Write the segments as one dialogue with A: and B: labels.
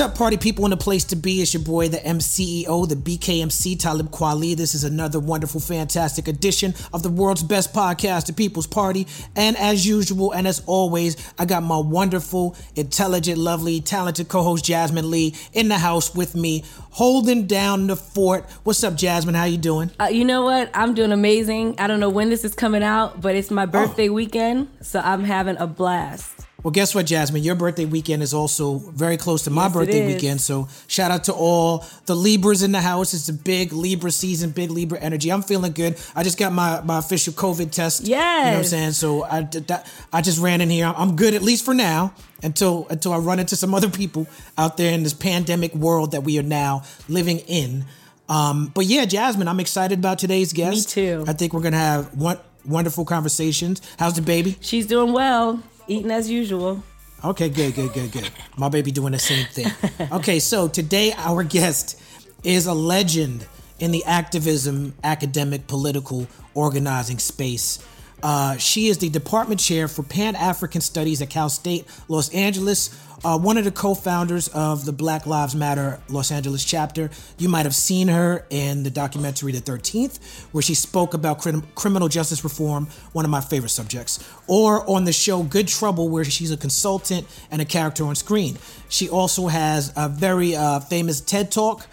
A: What's up, party people in the place to be? It's your boy, the MCEO, the BKMC, Talib Kweli. This is another wonderful, fantastic edition of the world's best podcast, The People's Party. And as usual, and as always, I got my wonderful, intelligent, lovely, talented co-host Jasmine Leigh in the house with me, holding down the fort. What's up, Jasmine? How you doing?
B: Uh, you know what? I'm doing amazing. I don't know when this is coming out, but it's my birthday weekend, so I'm having a blast.
A: Well, guess what, Jasmine? Your birthday weekend is also very close to my
B: Yes,
A: birthday weekend. So shout out to all the Libras in the house. It's a big Libra season, big Libra energy. I'm feeling good. I just got my, my official COVID test. Yeah. You know what I'm saying? So I, that, I just ran in here. I'm good at least for now until until I run into some other people out there in this pandemic world that we are now living in. Um, but yeah, Jasmine, I'm excited about today's guest.
B: Me too.
A: I think we're gonna have one, wonderful conversations. How's the baby?
B: She's doing well, eating as usual.
A: Okay, good, good, good, good. My baby doing the same thing. Okay, so today our guest is a legend in the activism, academic, political, organizing space. Uh, she is the department chair for Pan African Studies at Cal State Los Angeles, uh, one of the co founders of the Black Lives Matter Los Angeles chapter. You might have seen her in the documentary The 13th, where she spoke about crim- criminal justice reform, one of my favorite subjects, or on the show Good Trouble, where she's a consultant and a character on screen. She also has a very uh, famous TED Talk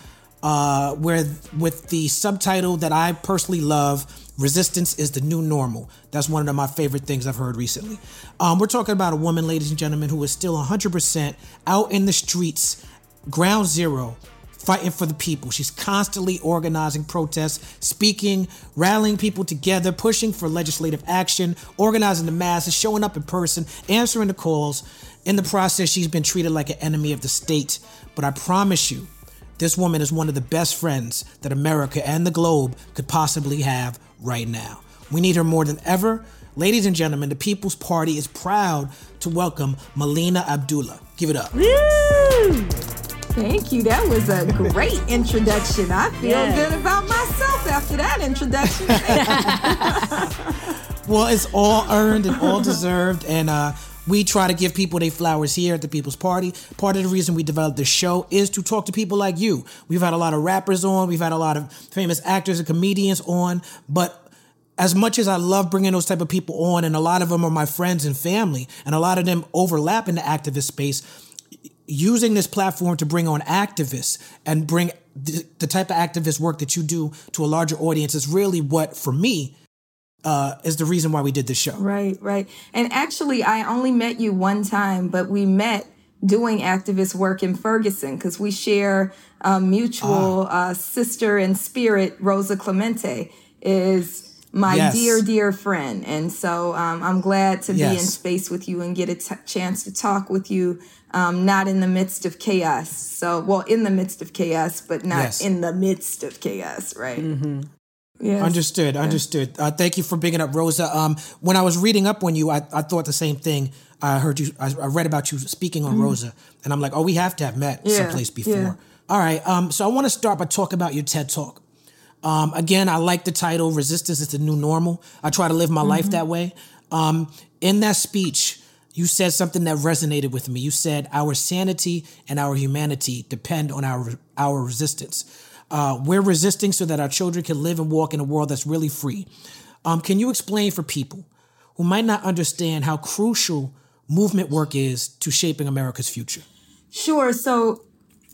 A: uh, where with the subtitle that I personally love, "Resistance is the New Normal." That's one of my favorite things I've heard recently. Um, we're talking about a woman, ladies and gentlemen, who is still 100% out in the streets, ground zero, fighting for the people. She's constantly organizing protests, speaking, rallying people together, pushing for legislative action, organizing the masses, showing up in person, answering the calls. In the process, she's been treated like an enemy of the state. But I promise you, this woman is one of the best friends that America and the globe could possibly have right now. We need her more than ever. Ladies and gentlemen, the People's Party is proud to welcome Melina Abdullah. Give it up.
C: Thank you. That was a great introduction. I feel
B: Yeah.
C: good about myself after that introduction.
A: Well, it's all earned and all deserved, and uh, we try to give people their flowers here at the People's Party. Part of the reason we developed this show is to talk to people like you. We've had a lot of rappers on, we've had a lot of famous actors and comedians on, but as much as I love bringing those type of people on, and a lot of them are my friends and family, and a lot of them overlap in the activist space, using this platform to bring on activists and bring the, the type of activist work that you do to a larger audience is really what, for me, uh, is the reason why we did this show.
C: right, right. And actually, I only met you one time, but we met doing activist work in Ferguson because we share a mutual
A: Ah.
C: uh, sister in spirit. Rosa Clemente is my
A: Yes.
C: dear, dear friend. And so um, I'm glad to be in space with you and get a t- chance to talk with you. Um, not in the midst of chaos. So, well, in the midst of chaos, but not
A: Yes.
C: in the midst of chaos, right? Yes.
A: Understood. Understood. Uh, thank you for bringing up Rosa. Um, when I was reading up on you, I, I thought the same thing. I heard you. I, I read about you speaking on Rosa, and I'm like, oh, we have to have met.
C: Yeah,
A: someplace before.
C: yeah.
A: All right. Um, so I want to start by talking about your TED Talk. Um, again, I like the title "Resistance is the New Normal." I try to live my
C: Mm-hmm.
A: life that way. Um, in that speech, you said something that resonated with me. You said, "Our sanity and our humanity depend on our our resistance. Uh, we're resisting so that our children can live and walk in a world that's really free." Um, can you explain for people who might not understand how crucial movement work is to shaping America's future?
C: Sure. So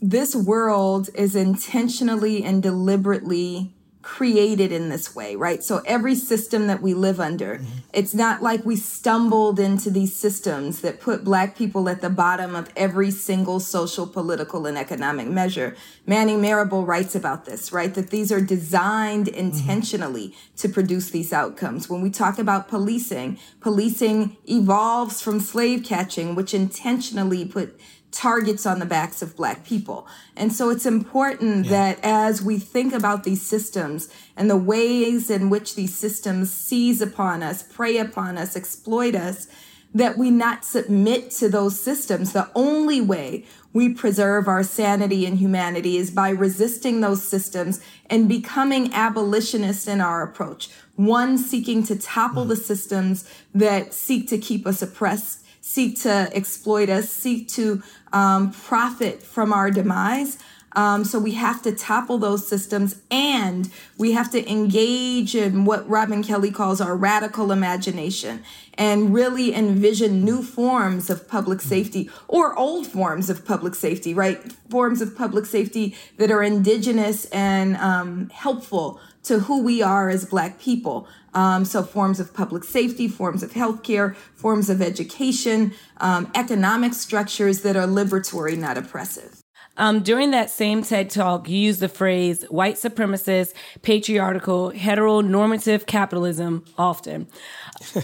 C: this world is intentionally and deliberately created in this way, right? So every system that we live under, mm-hmm. it's not like we stumbled into these systems that put black people at the bottom of every single social, political, and economic measure. Manning Marable writes about this, right? That these are designed mm-hmm. intentionally to produce these outcomes. When we talk about policing, policing evolves from slave catching, which intentionally put targets on the backs of black people. And so it's important yeah. that as we think about these systems and the ways in which these systems seize upon us, prey upon us, exploit us, that we not submit to those systems. The only way we preserve our sanity and humanity is by resisting those systems and becoming abolitionists in our approach. One seeking to topple mm. the systems that seek to keep us oppressed seek to exploit us, seek to um, profit from our demise. Um, so we have to topple those systems and we have to engage in what Robin Kelley calls our radical imagination and really envision new forms of public safety or old forms of public safety, right? Forms of public safety that are indigenous and um, helpful to who we are as Black people. Um, so, forms of public safety, forms of healthcare, forms of education, um, economic structures that are liberatory, not oppressive.
B: Um, during that same TED talk, you used the phrase white supremacist, patriarchal, heteronormative capitalism often.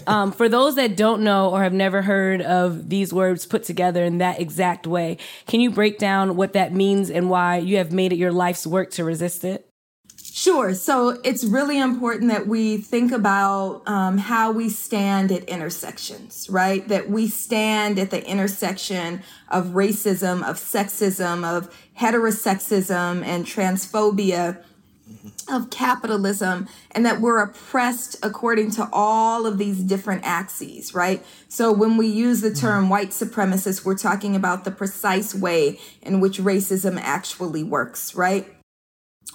B: Um, for those that don't know or have never heard of these words put together in that exact way, can you break down what that means and why you have made it your life's work to resist it?
C: Sure. So it's really important that we think about um, how we stand at intersections, right? That we stand at the intersection of racism, of sexism, of heterosexism, and transphobia, of capitalism, and that we're oppressed according to all of these different axes, right? So when we use the term white supremacist, we're talking about the precise way in which racism actually works, right?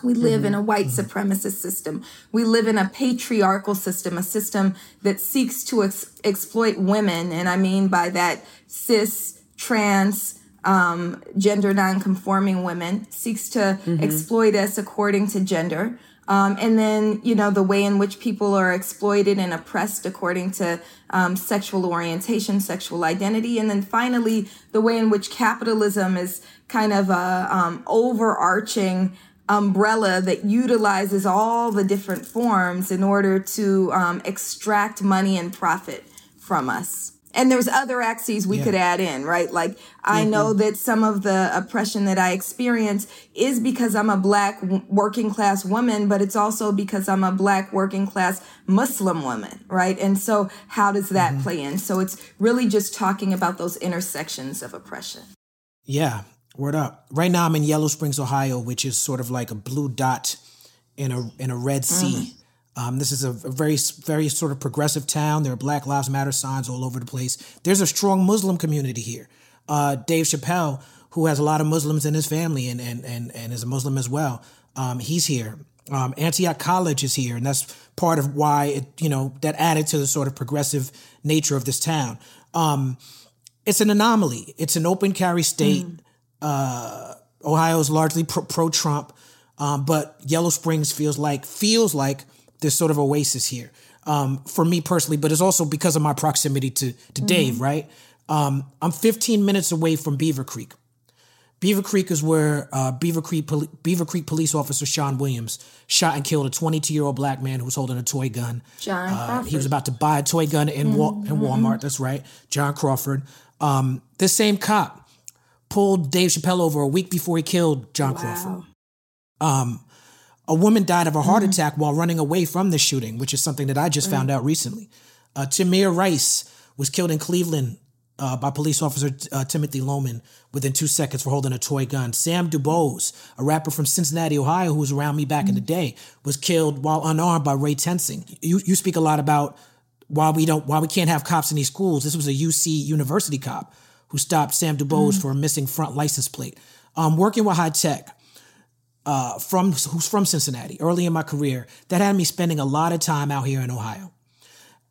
C: We live mm-hmm. in a white mm-hmm. supremacist system. We live in a patriarchal system, a system that seeks to ex- exploit women. And I mean by that cis, trans, um, gender nonconforming women, seeks to mm-hmm. exploit us according to gender. Um, and then, you know, the way in which people are exploited and oppressed according to um, sexual orientation, sexual identity. And then finally, the way in which capitalism is kind of a um, overarching umbrella that utilizes all the different forms in order to um, extract money and profit from us. And there's other axes we yeah. could add in, right? Like I mm-hmm. know that some of the oppression that I experience is because I'm a black working class woman, but it's also because I'm a black working class Muslim woman, right? And so how does that mm-hmm. play in? So it's really just talking about those intersections of oppression.
A: Yeah, Word up. Right now I'm in Yellow Springs, Ohio, which is sort of like a blue dot in a in a red sea. Mm. Um, this is a, a, very very sort of progressive town. There are Black Lives Matter signs all over the place. There's a strong Muslim community here. Uh, Dave Chappelle, who has a lot of Muslims in his family and and and, and is a Muslim as well, um, he's here. Um, Antioch College is here, and that's part of why it you know that added to the sort of progressive nature of this town. Um, it's an anomaly. It's an open carry state. Mm uh, Ohio is largely pro Trump, um, but Yellow Springs feels like feels like this sort of oasis here um, for me personally. But it's also because of my proximity to to mm-hmm. Dave. Right, um, I'm 15 minutes away from Beaver Creek. Beaver Creek is where uh, Beaver Creek Poli- Beaver Creek police officer Sean Williams shot and killed a 22 year old black man who was holding a toy gun.
C: John uh,
A: He was about to buy a toy gun in, mm-hmm. Wal- in Walmart. That's right, John Crawford. Um, this same cop pulled Dave Chappelle over a week before he killed John wow. Crawford. Um, a woman died of a heart mm. attack while running away from the shooting, which is something that I just mm. found out recently. Uh, Tamir Rice was killed in Cleveland uh, by police officer uh, Timothy Loehmann within two seconds for holding a toy gun. Sam DuBose, a rapper from Cincinnati, Ohio, who was around me back mm. in the day, was killed while unarmed by Ray Tensing. You you speak a lot about why we don't why we can't have cops in these schools. This was a UC University cop who stopped Sam DuBose mm-hmm. for a missing front license plate. Um, working with Hi-Tek, uh, from who's from Cincinnati, early in my career, that had me spending a lot of time out here in Ohio,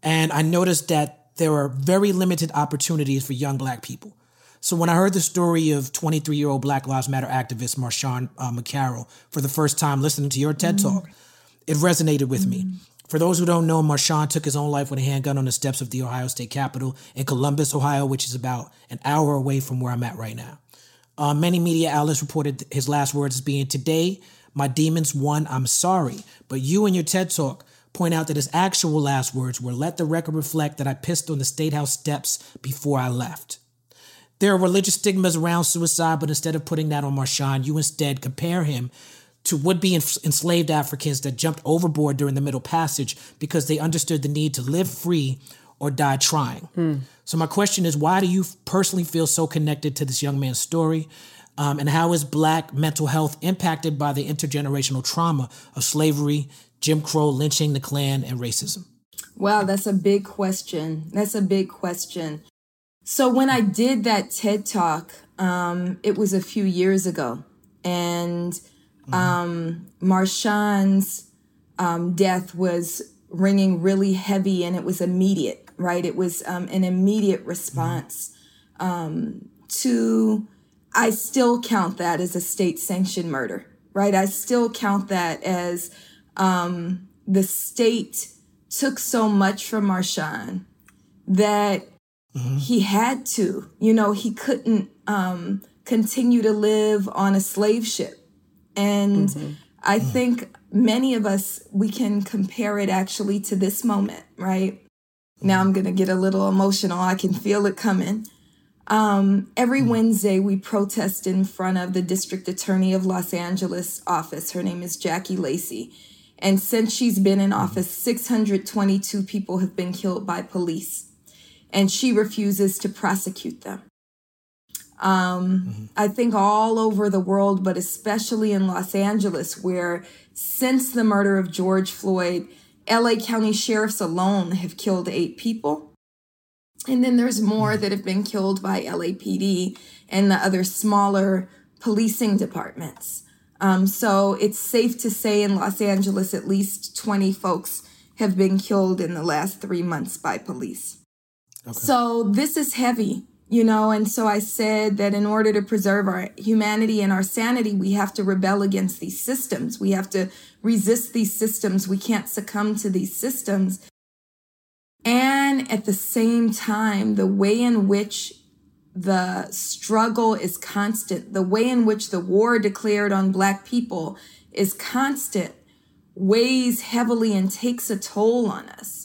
A: and I noticed that there are very limited opportunities for young Black people. So when I heard the story of 23 year old Black Lives Matter activist Marshawn uh, McCarrel for the first time listening to your TED mm-hmm. Talk, it resonated with mm-hmm. me. For those who don't know, Marshawn took his own life with a handgun on the steps of the Ohio State Capitol in Columbus, Ohio, which is about an hour away from where I'm at right now. Uh, many media outlets reported his last words as being, Today, my demons won, I'm sorry. But you and your TED Talk point out that his actual last words were, Let the record reflect that I pissed on the State House steps before I left. there are religious stigmas around suicide, but instead of putting that on Marshawn, you instead compare him to would be enslaved Africans that jumped overboard during the Middle Passage because they understood the need to live free or die trying. Hmm. So, my question is why do you personally feel so connected to this young man's story? Um, and how is Black mental health impacted by the intergenerational trauma of slavery, Jim Crow, lynching, the Klan, and racism?
C: Wow, that's a big question. That's a big question. So, when I did that TED talk, um, it was a few years ago. And mm-hmm. um, Marshawn's um, death was ringing really heavy and it was immediate, right? It was um, an immediate response um, to, I still count that as a state sanctioned murder, right? I still count that as um, the state took so much from Marshawn that mm-hmm. he had to, you know, he couldn't um, continue to live on a slave ship. And mm-hmm. I think many of us, we can compare it actually to this moment, right? Now I'm going to get a little emotional. I can feel it coming. Um, every mm. Wednesday, we protest in front of the district attorney of Los Angeles office. Her name is Jackie Lacey. And since she's been in office, 622 people have been killed by police. And she refuses to prosecute them. Um, mm-hmm. I think all over the world, but especially in Los Angeles, where since the murder of George Floyd, LA County sheriffs alone have killed eight people. And then there's more mm-hmm. that have been killed by LAPD and the other smaller policing departments. Um, so it's safe to say in Los Angeles, at least 20 folks have been killed in the last three months by police. Okay. So this is heavy you know and so i said that in order to preserve our humanity and our sanity we have to rebel against these systems. We have to resist these systems. We can't succumb to these systems. And at the same time the way in which the struggle is constant the way in which the war declared on black people is constant weighs heavily and takes a toll on us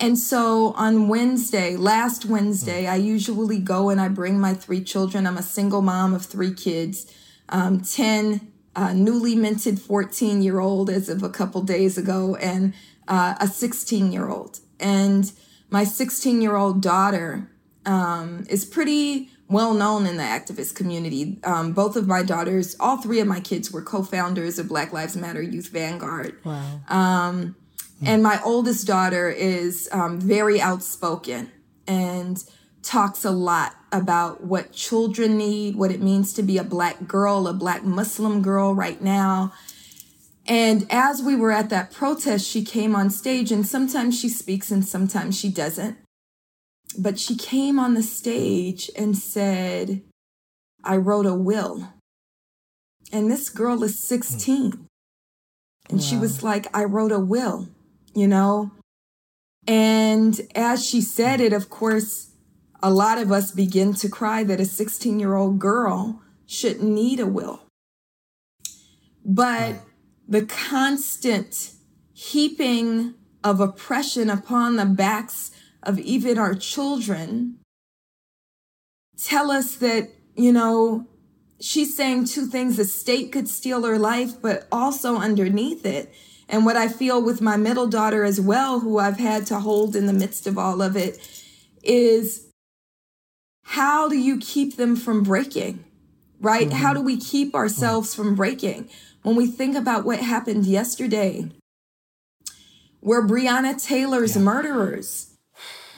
C: and so on Wednesday, last Wednesday, I usually go and I bring my three children. I'm a single mom of three kids, um, 10, uh, newly minted 14 year old as of a couple days ago, and uh, a 16 year old. And my 16 year old daughter um, is pretty well known in the activist community. Um, both of my daughters, all three of my kids were co founders of Black Lives Matter Youth Vanguard. Wow. And my oldest daughter is um, very outspoken and talks a lot about what children need, what it means to be a black girl, a black Muslim girl right now. And as we were at that protest, she came on stage, and sometimes she speaks and sometimes she doesn't. But she came on the stage and said, I wrote a will. And this girl is 16. And wow. she was like, I wrote a will you know? And as she said it, of course, a lot of us begin to cry that a 16 year old girl shouldn't need a will. But the constant heaping of oppression upon the backs of even our children tell us that, you know, she's saying two things the state could steal her life, but also underneath it, and what I feel with my middle daughter as well, who I've had to hold in the midst of all of it, is how do you keep them from breaking? Right? Mm-hmm. How do we keep ourselves from breaking? When we think about what happened yesterday, where Breonna Taylor's yeah. murderers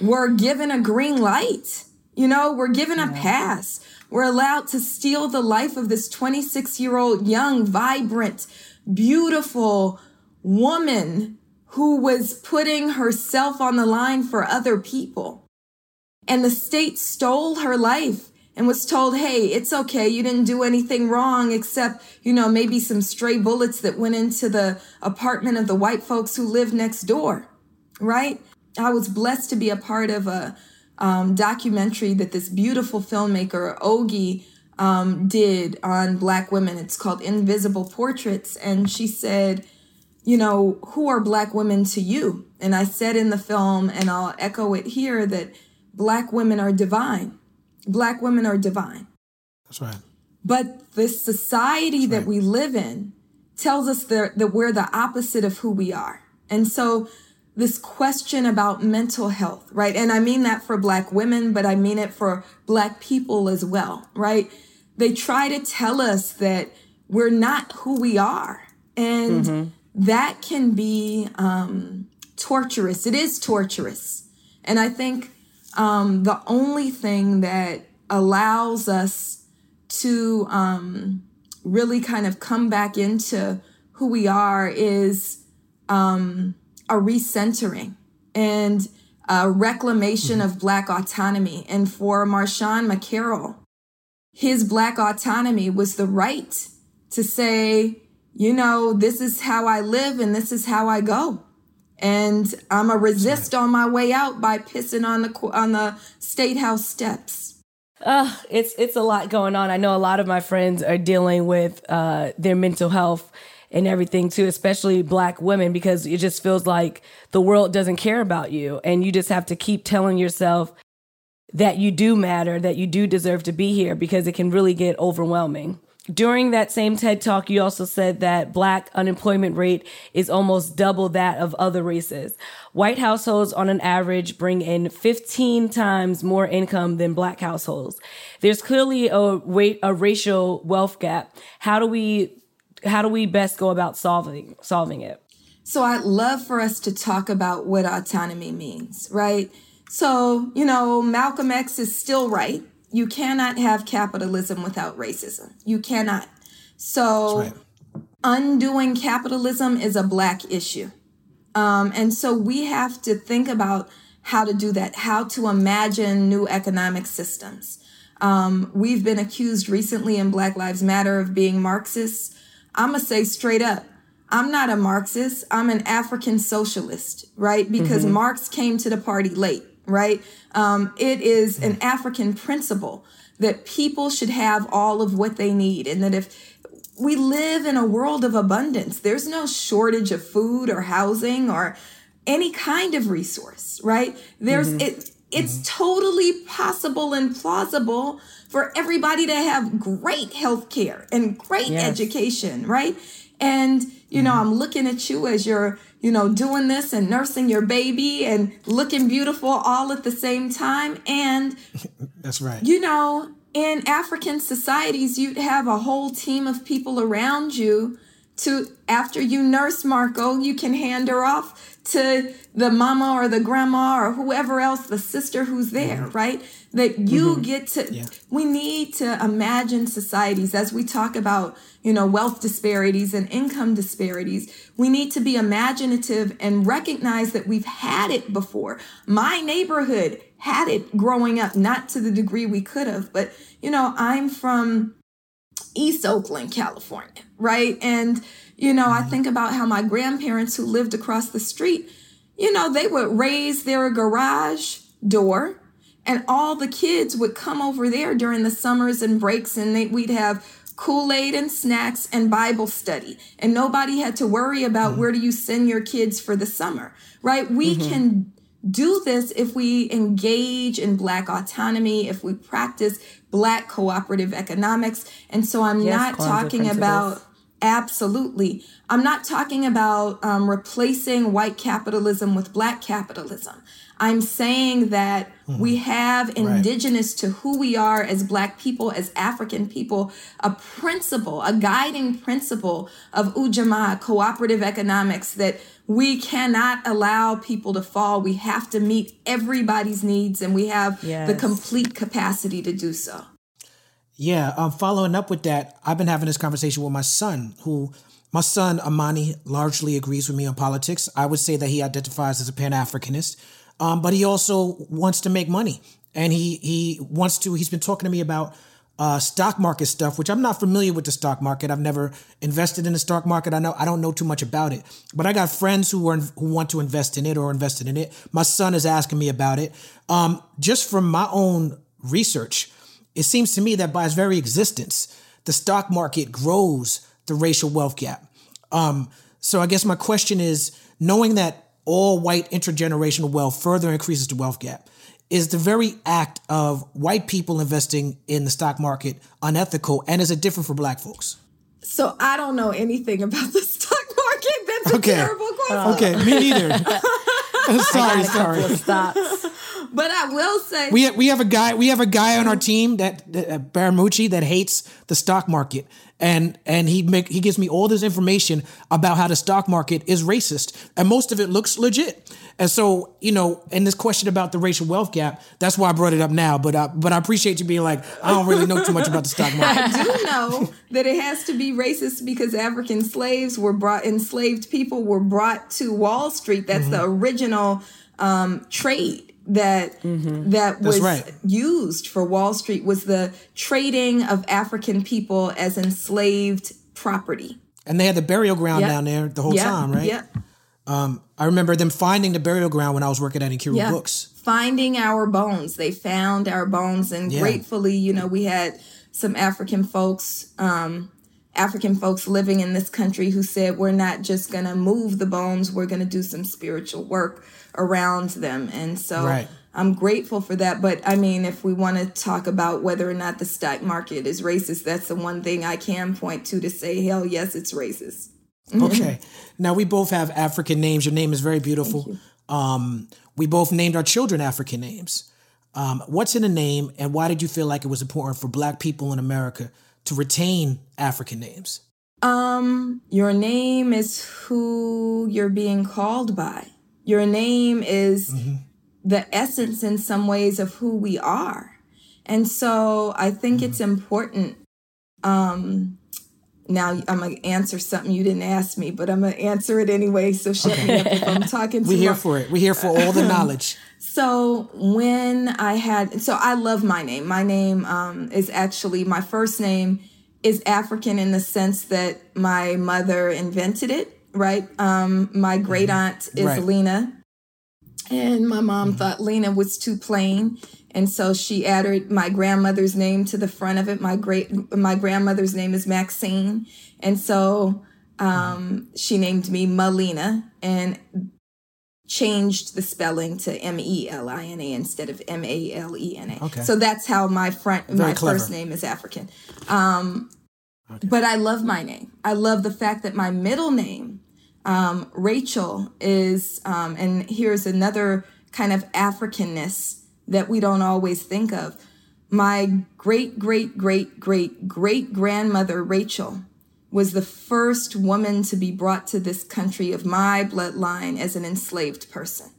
C: were given a green light, you know, we're given a pass. We're allowed to steal the life of this 26 year old young, vibrant, beautiful, woman who was putting herself on the line for other people. And the state stole her life and was told, hey, it's okay. You didn't do anything wrong except, you know, maybe some stray bullets that went into the apartment of the white folks who live next door, right? I was blessed to be a part of a um, documentary that this beautiful filmmaker, Oge, um, did on Black women. It's called Invisible Portraits. And she said, you know, who are black women to you? And I said in the film, and I'll echo it here, that black women are divine. Black women are divine.
A: That's right.
C: But the society that we live in tells us that, that we're the opposite of who we are. And so this question about mental health, right? And I mean that for black women, but I mean it for black people as well, right? They try to tell us that we're not who we are. And mm-hmm. That can be um, torturous. It is torturous. And I think um, the only thing that allows us to um, really kind of come back into who we are is um, a recentering and a reclamation mm-hmm. of Black autonomy. And for Marshawn McCarrel, his Black autonomy was the right to say, you know, this is how I live and this is how I go. And I'm a resist on my way out by pissing on the on the state house steps.
B: Uh, it's it's a lot going on. I know a lot of my friends are dealing with uh, their mental health and everything too, especially black women, because it just feels like the world doesn't care about you. And you just have to keep telling yourself that you do matter, that you do deserve to be here, because it can really get overwhelming. During that same TED talk, you also said that black unemployment rate is almost double that of other races. White households on an average bring in 15 times more income than black households. There's clearly a, a racial wealth gap. How do we how do we best go about solving solving it?
C: So I'd love for us to talk about what autonomy means, right? So, you know, Malcolm X is still right. You cannot have capitalism without racism. You cannot. So, right. undoing capitalism is a black issue. Um, and so we have to think about how to do that, how to imagine new economic systems. Um, we've been accused recently in Black Lives Matter of being Marxists. I'm going to say straight up, I'm not a Marxist. I'm an African socialist, right? Because mm-hmm. Marx came to the party late, right? Um, it is an African principle that people should have all of what they need. And that if we live in a world of abundance, there's no shortage of food or housing or any kind of resource, right? There's mm-hmm. it. It's mm-hmm. totally possible and plausible for everybody to have great health care and great yes. education, right? And, you know, mm-hmm. I'm looking at you as you're, you know, doing this and nursing your baby and looking beautiful all at the same time. And
A: that's right.
C: You know, in African societies, you'd have a whole team of people around you to, after you nurse Marco, you can hand her off to the mama or the grandma or whoever else, the sister who's there, mm-hmm. right? That you mm-hmm. get to, yeah. we need to imagine societies as we talk about, you know, wealth disparities and income disparities. We need to be imaginative and recognize that we've had it before. My neighborhood had it growing up, not to the degree we could have, but, you know, I'm from East Oakland, California, right? And, you know, I mm-hmm. think about how my grandparents who lived across the street, you know, they would raise their garage door and all the kids would come over there during the summers and breaks and they, we'd have Kool-Aid and snacks and Bible study. And nobody had to worry about mm-hmm. where do you send your kids for the summer, right? We mm-hmm. can do this if we engage in Black autonomy, if we practice Black cooperative economics. And so I'm yes, not talking about Absolutely. I'm not talking about um, replacing white capitalism with black capitalism. I'm saying that mm-hmm. we have indigenous right. to who we are as black people, as African people, a principle, a guiding principle of Ujamaa, cooperative economics, that we cannot allow people to fall. We have to meet everybody's needs, and we have yes. the complete capacity to do so.
A: Yeah, um, following up with that, I've been having this conversation with my son, who my son Amani largely agrees with me on politics. I would say that he identifies as a Pan Africanist, um, but he also wants to make money, and he he wants to. He's been talking to me about uh, stock market stuff, which I'm not familiar with the stock market. I've never invested in the stock market. I know I don't know too much about it, but I got friends who are who want to invest in it or invested in it. My son is asking me about it. Um, just from my own research, it seems to me that by its very existence, the stock market grows the racial wealth gap. Um, so I guess my question is knowing that all white intergenerational wealth further increases the wealth gap, is the very act of white people investing in the stock market unethical, and is it different for black folks?
C: So I don't know anything about the stock market. That's a
A: Okay.
C: terrible question.
A: Okay, me neither. sorry, sorry.
B: Stops.
C: But I will say
A: We have, we have a guy we have a guy on our team that, uh, Baramucci that hates the stock market and and he make he gives me all this information about how the stock market is racist and most of it looks legit. And so you know, and this question about the racial wealth gap, that's why I brought it up now. But I, but I appreciate you being like, I don't really know too much about the stock market.
C: I do know that it has to be racist because African slaves were brought, enslaved people were brought to Wall Street. That's the
A: Mm-hmm.
C: original um, trade that that was
A: right.
C: used for Wall Street was the trading of African people as enslaved property.
A: And they had the burial ground
C: Yep.
A: down there the whole
C: Yep,
A: time, right?
C: Yep.
A: I remember them finding the burial ground when I was working at Nkiru
C: Yeah.
A: Books.
C: Finding our bones. They found our bones and
A: Yeah.
C: gratefully, you know, we had some African folks, um, African folks living in this country who said, we're not just going to move the bones, we're going to do some spiritual work around them. And so
A: Right.
C: I'm grateful for that. But I mean, if we want to talk about whether or not the stock market is racist, that's the one thing I can point to to say, hell yes, it's racist.
A: Okay. Now we both have African names. Your name is very beautiful. Um, we both named our children African names. Um, what's in a name, and why did you feel like it was important for Black people in America to retain African names?
C: Um, your name is who you're being called by. Your name is the essence in some ways of who we are. And so I think it's important. Um, now I'm gonna answer something you didn't ask me, but I'm gonna answer it anyway. So shut me up if I'm talking
A: We're here
C: much.
A: for it. We're here for all the knowledge.
C: So when I had, so I love my name. My name um, is actually my first name is African in the sense that my mother invented it. Right. Um, my great aunt is
A: Right.
C: Lena, and my mom thought Lena was too plain, and so she added my grandmother's name to the front of it. My great my grandmother's name is Maxine, and so um, she named me Malina, and changed the spelling to M E L I N A instead of M A L E N A.
A: Okay.
C: So that's how my front my
A: clever.
C: first name is African. Um, But I love my name. I love the fact that my middle name, um, Rachel, is um, and here's another kind of Africanness that we don't always think of. My great great great great great grandmother Rachel was the first woman to be brought to this country of my bloodline as an enslaved person.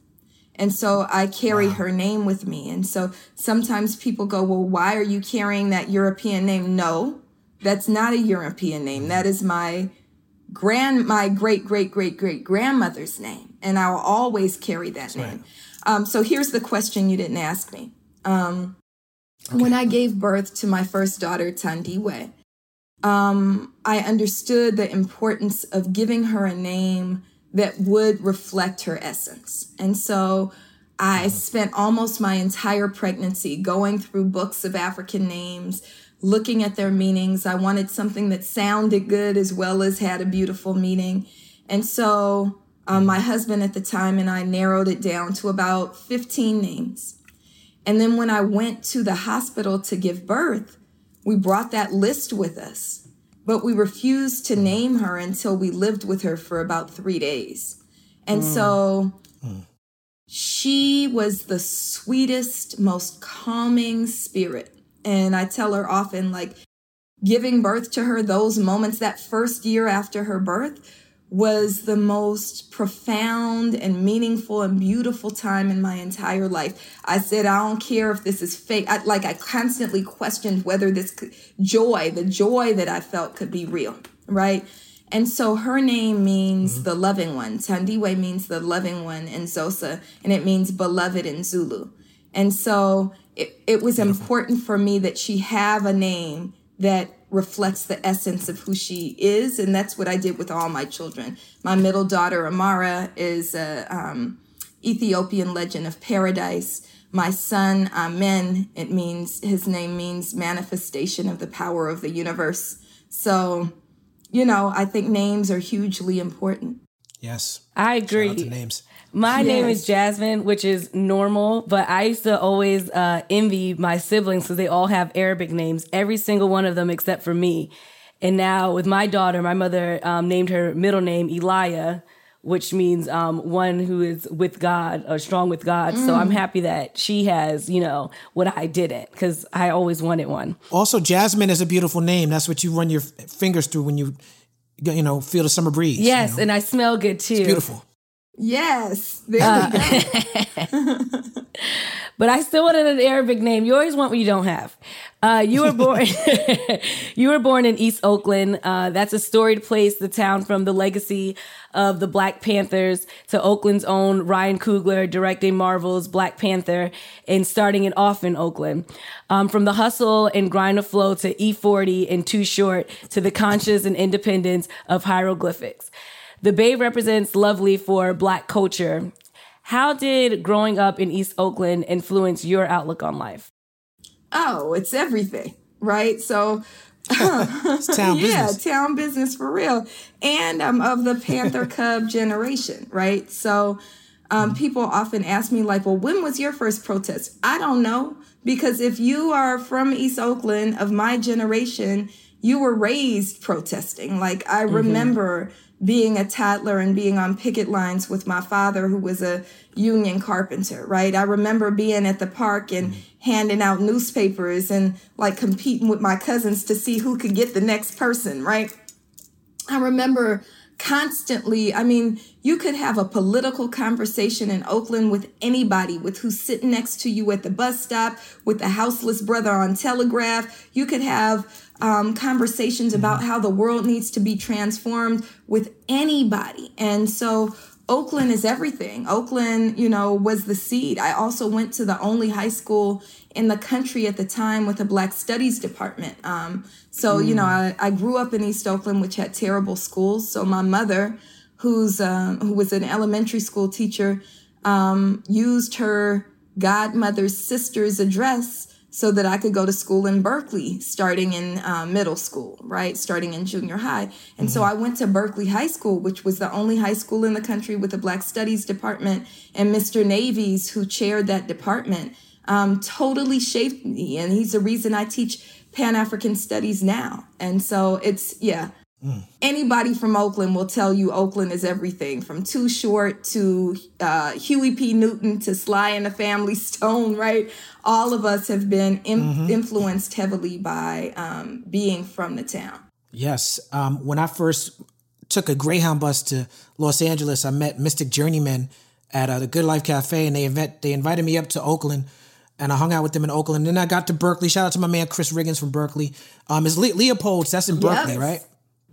C: And so I carry her name with me. And so sometimes people go, Well, why are you carrying that European name? No, that's not a European name. That is my grand, my great, great, great, great grandmother's name. And I'll always carry that name. Um, so here's the question you didn't ask me. Um, When I gave birth to my first daughter, Thandiwe, um, I understood the importance of giving her a name that would reflect her essence. And so I spent almost my entire pregnancy going through books of African names, looking at their meanings. I wanted something that sounded good as well as had a beautiful meaning. And so um, my husband at the time and I narrowed it down to about 15 names. And then when I went to the hospital to give birth, we brought that list with us, but we refused to mm. name her until we lived with her for about three days. And mm. so mm. she was the sweetest, most calming spirit. And I tell her often, like, giving birth to her, those moments, that first year after her birth, was the most profound and meaningful and beautiful time in my entire life. I said, I don't care if this is fake. I, like, I constantly questioned whether this could, joy, the joy that I felt, could be real, right? And so her name means mm-hmm. the loving one. Thandiwe means the loving one in Xhosa, and it means beloved in Zulu. And so it, it was important for me that she have a name that reflects the essence of who she is. And that's what I did with all my children. My middle daughter, Amara, is a um, Ethiopian legend of paradise. My son, Amen, it means, his name means manifestation of the power of the universe. So, you know, I think names are hugely important.
A: Yes.
B: I
A: Shout out to
B: agree.
A: names.
B: My name is Jasmine, which is normal, but I used to always uh, envy my siblings because they all have Arabic names, every single one of them except for me. And now with my daughter, my mother um, named her middle name Elia, which means um, one who is with God or strong with God. So I'm happy that she has, you know, what I didn't because I always wanted one.
A: Also, Jasmine is a beautiful name. That's what you run your fingers through when you, you know, feel the summer breeze. you
B: Yes,
A: know?
B: and I smell good too.
A: beautiful.
C: Yes. There
B: Uh. But I still wanted an Arabic name. You always want what you don't have. Uh, you were born. you were born in East Oakland. Uh, that's a storied place, the town from the legacy of the Black Panthers to Oakland's own Ryan Coogler directing Marvel's Black Panther and starting it off in Oakland. Um, from the hustle and grind of flow to E40 and Too Short to the conscious and independence of hieroglyphics. The Bay represents lovely for Black culture. How did growing up in East Oakland influence your outlook on life?
C: Oh, it's everything, right? So
A: It's town
C: yeah,
A: business.
C: town business for real. And I'm of the Panther Cub generation, right? So um, mm-hmm. people often ask me, like, well, when was your first protest? I don't know. Because if you are from East Oakland of my generation, you were raised protesting. Like, I mm-hmm. remember being a toddler and being on picket lines with my father, who was a union carpenter, right? I remember being at the park and mm-hmm. handing out newspapers and like competing with my cousins to see who could get the next person, right? I remember constantly, I mean, you could have a political conversation in Oakland with anybody, with who's sitting next to you at the bus stop, with the houseless brother on Telegraph. You could have um, conversations about how the world needs to be transformed with anybody. And so Oakland is everything. Oakland, you know, was the seed. I also went to the only high school in the country at the time with a Black Studies department. Um, so, you know, I, I grew up in East Oakland, which had terrible schools. So my mother, who's um, who was an elementary school teacher, um, used her godmother's sister's address so that I could go to school in Berkeley, starting in uh, middle school, right? Starting in junior high. And so I went to Berkeley High School, which was the only high school in the country with a Black Studies department. And Mr. Navies, who chaired that department, um, totally shaped me. And he's the reason I teach Pan African Studies now. And so it's, yeah. Anybody from Oakland will tell you Oakland is everything from Too Short to uh, Huey P. Newton to Sly and the Family Stone, right? All of us have been in- influenced heavily by um, being from the town.
A: Yes. Um, when I first took a Greyhound bus to Los Angeles, I met Mystik Journeymen at uh, the Good Life Cafe, and they invent, they invited me up to Oakland, and I hung out with them in Oakland. And Then I got to Berkeley. Shout out to my man Chris Riggins from Berkeley. Um, it's Le- Leopold's. That's in Berkeley,
C: Yes.
A: right?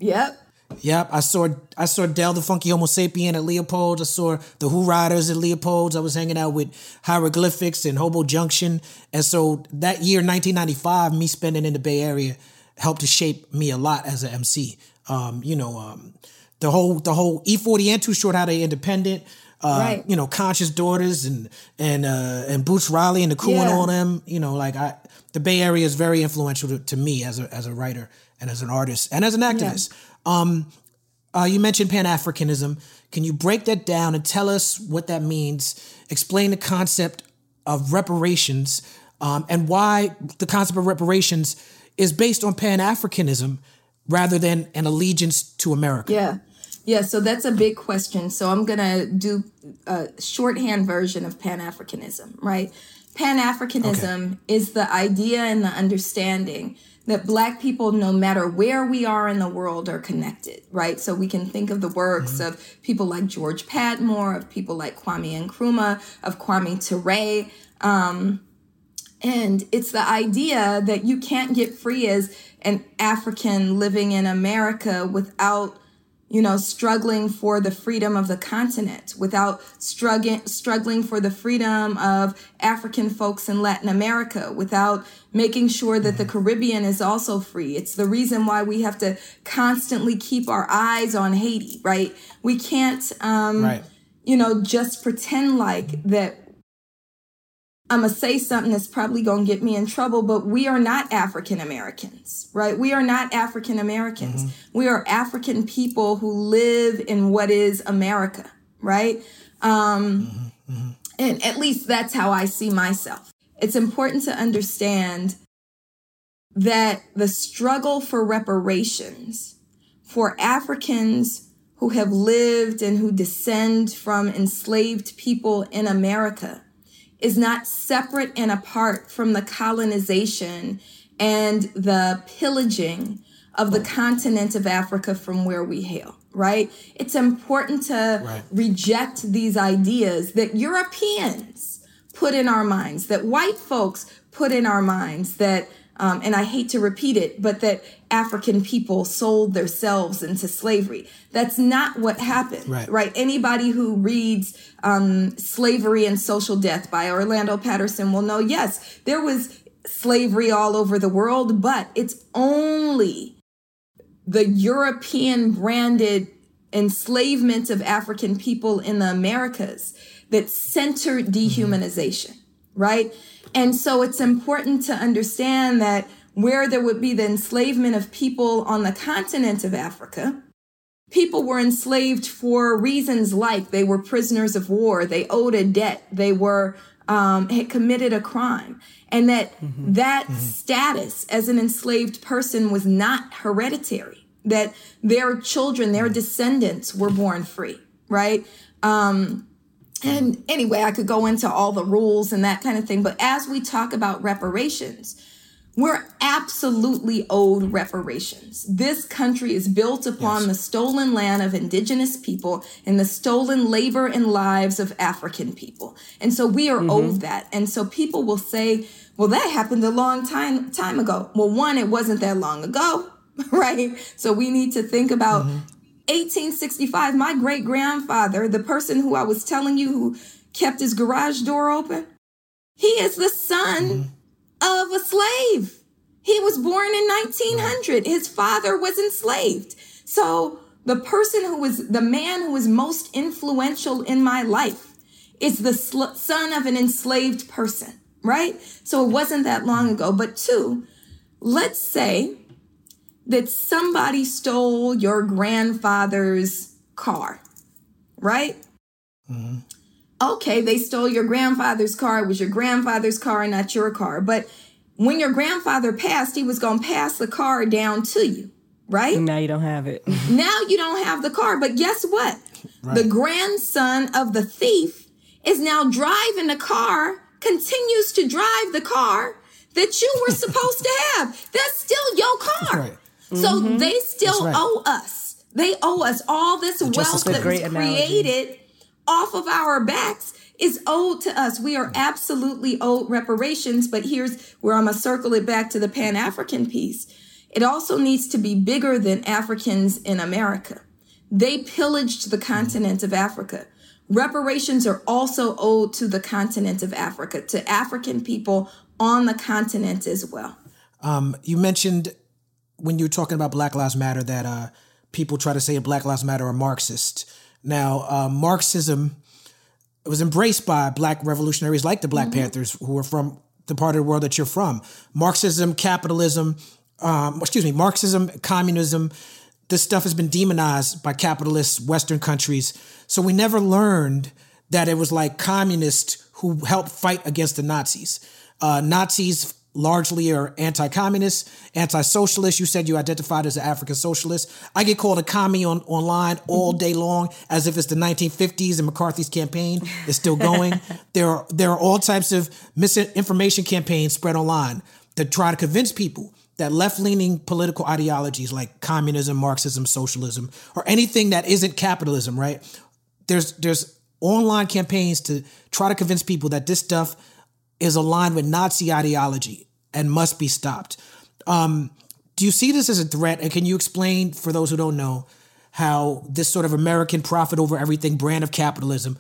C: Yep.
A: Yep, I saw I saw Del the Funky Homosapien at Leopold's. I saw the Whoridas at Leopold's. I was hanging out with Hieroglyphics and Hobo Junction, and so that year, 1995, me spending in the Bay Area helped to shape me a lot as an MC. Um, you know, um, the whole the whole E40 and Too Short how they independent. Uh,
C: Right.
A: You know, Conscious Daughters and and uh, and Boots Riley and the crew and all them. You know, like I, the Bay Area is very influential to, to me as a as a writer and as an artist and as an activist. Um, uh, you mentioned Pan Africanism. Can you break that down and tell us what that means? Explain the concept of reparations um, and why the concept of reparations is based on Pan Africanism rather than an allegiance to America.
C: Yeah. Yeah, so that's a big question. So I'm going to do a shorthand version of Pan Africanism, right? Pan Africanism is the idea and the understanding that Black people, no matter where we are in the world, are connected, right? So we can think of the works of people like George Padmore, of people like Kwame Nkrumah, of Kwame Ture. Um, and it's the idea that you can't get free as an African living in America without, you know, struggling for the freedom of the continent, without struggling struggling for the freedom of African folks in Latin America, without making sure that the Caribbean is also free. It's the reason why we have to constantly keep our eyes on Haiti, right? We can't um
A: Right.
C: you know, just pretend like that I'm going to say something that's probably going to get me in trouble, but we are not African Americans, right? We are not African Americans. Mm-hmm. We are African people who live in what is America, right? Um, mm-hmm. Mm-hmm. And at least that's how I see myself. It's important to understand that the struggle for reparations for Africans who have lived and who descend from enslaved people in America is not separate and apart from the colonization and the pillaging of the continent of Africa from where we hail, right? It's important to right. reject these ideas that Europeans put in our minds, that white folks put in our minds, that um, and I hate to repeat it, but that African people sold themselves into slavery. That's not what happened, right? right? Anybody who reads um, Slavery and Social Death by Orlando Patterson will know yes, there was slavery all over the world, but it's only the European branded enslavement of African people in the Americas that centered dehumanization. Right? And so it's important to understand that where there would be the enslavement of people on the continent of Africa, people were enslaved for reasons like they were prisoners of war, they owed a debt, they were um, had committed a crime, and that mm-hmm. that mm-hmm. status as an enslaved person was not hereditary. That their children, their descendants, were born free, right? Um, and anyway, I could go into all the rules and that kind of thing. But as we talk about reparations, we're absolutely owed reparations. This country is built upon yes. the stolen land of indigenous people and the stolen labor and lives of African people. And so we are mm-hmm. owed that. And so people will say, well, that happened a long time time ago. Well, one, it wasn't that long ago, right? So we need to think about mm-hmm. 1865, my great grandfather, the person who I was telling you who kept his garage door open, he is the son mm-hmm. of a slave. He was born in 1900. His father was enslaved. So the person who was the man who was most influential in my life is the sl- son of an enslaved person, right? So it wasn't that long ago. But two, let's say that somebody stole your grandfather's car, right? Mm-hmm. Okay, they stole your grandfather's car. It was your grandfather's car, not your car. But when your grandfather passed, he was going to pass the car down to you, right?
B: Now you don't have it.
C: now you don't have the car. But guess what? Right. The grandson of the thief is now driving the car, continues to drive the car that you were supposed to have. That's still your car. Right. So mm-hmm. they still right. owe us. They owe us all this wealth that was created off of our backs is owed to us. We are absolutely owed reparations. But here's where I'm going to circle it back to the Pan African piece. It also needs to be bigger than Africans in America. They pillaged the continent of Africa. Reparations are also owed to the continent of Africa, to African people on the continent as well.
A: Um, you mentioned when you're talking about Black Lives Matter that uh, people try to say Black Lives Matter are Marxist. Now, uh, Marxism was embraced by Black revolutionaries like the Black mm-hmm. Panthers, who are from the part of the world that you're from. Marxism, capitalism, um, excuse me, Marxism, communism. This stuff has been demonized by capitalist Western countries. So we never learned that it was like communists who helped fight against the Nazis. Uh, Nazis largely are anti-communist, anti-socialist. You said you identified as an African socialist. I get called a commie on online all day long as if it's the 1950s and McCarthy's campaign is still going. there are there are all types of misinformation campaigns spread online that try to convince people that left-leaning political ideologies like communism, Marxism, socialism, or anything that isn't capitalism, right? There's there's online campaigns to try to convince people that this stuff is aligned with Nazi ideology and must be stopped. Um, do you see this as a threat? And can you explain for those who don't know how this sort of American profit over everything brand of capitalism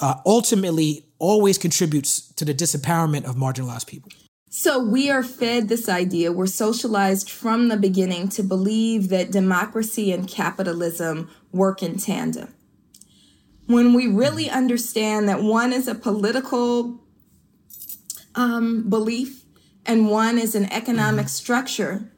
A: uh, ultimately always contributes to the disempowerment of marginalized people?
C: So we are fed this idea, we're socialized from the beginning to believe that democracy and capitalism work in tandem. When we really understand that one is a political um, belief and one is an economic mm-hmm. structure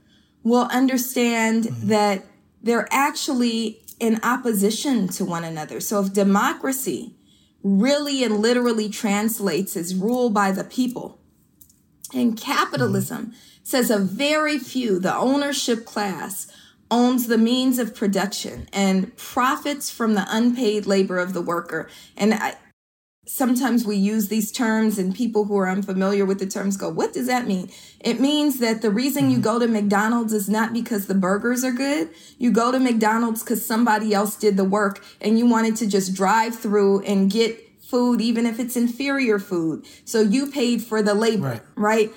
C: will understand mm-hmm. that they're actually in opposition to one another. So if democracy really and literally translates as rule by the people, and capitalism mm-hmm. says a very few, the ownership class, owns the means of production and profits from the unpaid labor of the worker. And I, sometimes we use these terms and people who are unfamiliar with the terms go what does that mean? It means that the reason you mm-hmm. go to mcdonald's is not because the burgers are good. You go to mcdonald's because somebody else did the work and you wanted to just drive through and get food even if it's inferior food. So you paid for the labor
A: Right.
C: right,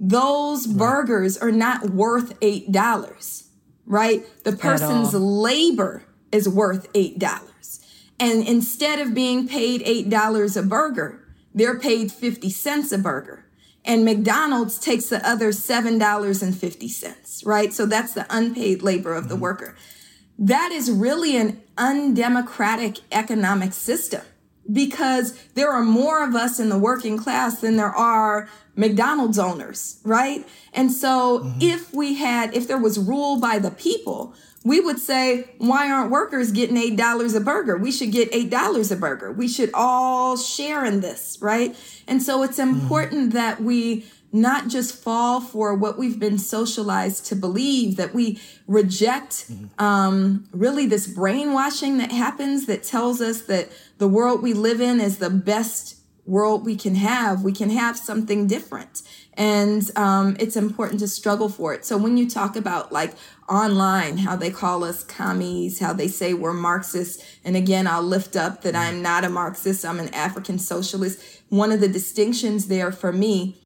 C: those burgers are not worth eight dollars right? The person's labor is worth eight dollars and instead of being paid $8 a burger, they're paid 50 cents a burger. And McDonald's takes the other $7.50, right? So that's the unpaid labor of the mm-hmm. worker. That is really an undemocratic economic system because there are more of us in the working class than there are McDonald's owners, right? And so mm-hmm. if we had, if there was rule by the people, we would say, why aren't workers getting $8 a burger? We should get $8 a burger. We should all share in this, right? And so it's important that we not just fall for what we've been socialized to believe, that we reject um, really this brainwashing that happens that tells us that the world we live in is the best world we can have. We can have something different. And um, it's important to struggle for it. So when you talk about like online, how they call us commies, how they say we're Marxists, and again, I'll lift up that I'm not a Marxist, I'm an African socialist. One of the distinctions there for me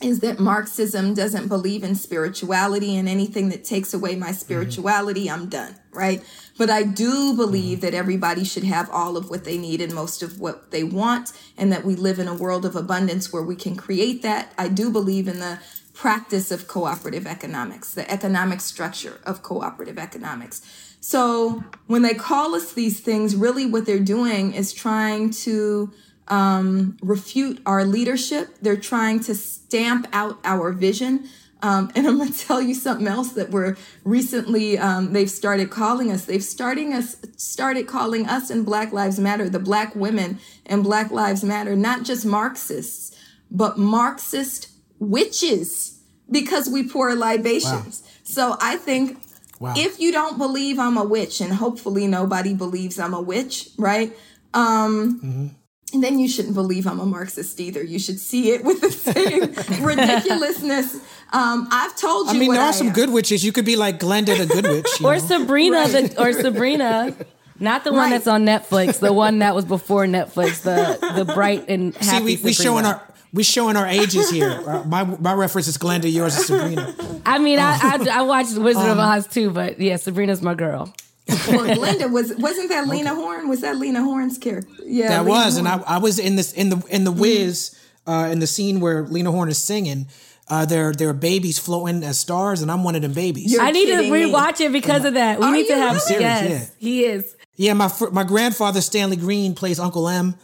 C: is that Marxism doesn't believe in spirituality and anything that takes away my mm-hmm. spirituality, I'm done, right? But I do mm-hmm. believe that everybody should have all of what they need and most of what they want, and that we live in a world of abundance where we can create that. I do believe in the practice of cooperative economics, the economic structure of cooperative economics. So when they call us these things, really what they're doing is trying to um, refute our leadership. They're trying to stamp out our vision. Um, and I'm going to tell you something else that we're recently um, they've started calling us. They've starting us started calling us in Black Lives Matter, the Black women in Black Lives Matter, not just Marxists, but Marxist witches because we pour libations. So I think
A: Wow.
C: if you don't believe I'm a witch, and hopefully nobody believes I'm a witch, right? Um, and then you shouldn't believe I'm a Marxist either. You should see it with the same ridiculousness. Um, I've told you.
A: I mean,
C: what
A: there
C: I
A: are some
C: am.
A: good witches. You could be like Glenda the Good Witch. you
B: Or
A: know?
B: Sabrina, the, or Sabrina, not the one
C: Right.
B: that's on Netflix, the one that was before Netflix, the the bright and
A: See,
B: happy.
A: we, we
B: Sabrina.
A: showing our we showing our ages here. Uh, my my reference is Glenda. Yours is Sabrina.
B: I mean, I, I I watched Wizard
A: Um,
B: of Oz too, but yeah, Sabrina's my girl.
C: Well, Glenda was wasn't that Lena Horne? Was that Lena Horne's character? Yeah,
A: That
C: Lena
A: was, and I, I was in this in the in the Wiz uh, in the scene where Lena Horne is singing. Uh, there there are babies floating as stars, and I'm one of them babies.
C: You're
B: I need to
C: kidding me.
B: rewatch it because of that. We
C: Are
B: need to have
C: really?
A: Serious,
B: yes,
A: yeah.
B: he is.
A: Yeah, my fr- my grandfather Stanley Greene plays Uncle M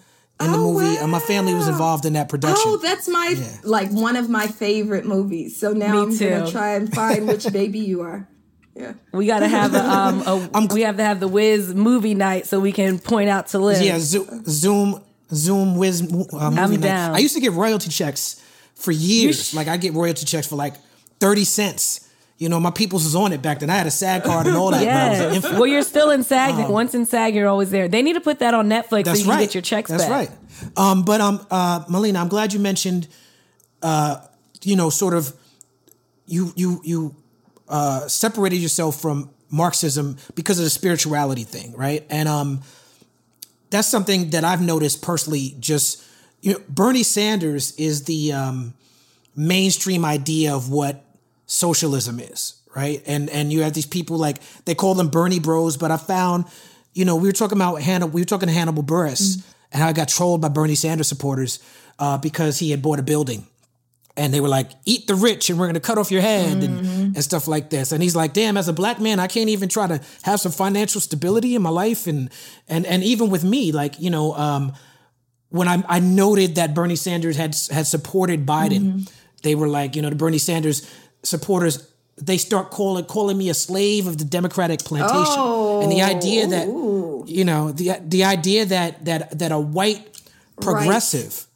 A: in the
C: Oh,
A: movie. and my family was involved in that production.
C: Oh, that's my like one of my favorite movies. So now
B: Me
C: I'm gonna try and find which baby you are. Yeah.
B: We got to have a, um, a we have to have the Wiz movie night so we can point out to Liz.
A: yeah, Zo- Zoom Zoom Wiz uh, movie
B: I'm
A: night.
B: down.
A: I used to get royalty checks for years. like I get royalty checks for like thirty cents. You know, my peoples was on it back then. I had a SAG card and all that. when I was an
B: Well, you're still in SAG. Once in SAG, you're always there. They need to put that on Netflix so you can
A: right.
B: get your checks
A: That's
B: back.
A: That's right. Um, but um, uh, Melina, I'm glad you mentioned, uh, you know, sort of, you you you uh, separated yourself from Marxism because of the spirituality thing, right? And um, that's something that I've noticed personally. Just you know, Bernie Sanders is the um, mainstream idea of what socialism is, right? And and you have these people like they call them Bernie Bros, but I found, you know, we were talking about Hannibal, we were talking to Hannibal Buress and how I got trolled by Bernie Sanders supporters uh, because he had bought a building. And they were like, eat the rich and we're gonna cut off your head and, and stuff like this. And he's like, damn, as a black man, I can't even try to have some financial stability in my life. And and and even with me, like, you know, um, when I, I noted that Bernie Sanders had had supported Biden,
C: Mm-hmm.
A: they were like, you know, the Bernie Sanders supporters, they start calling calling me a slave of the Democratic plantation, and the idea that
C: Oh,
A: you know the the idea that that that a white progressive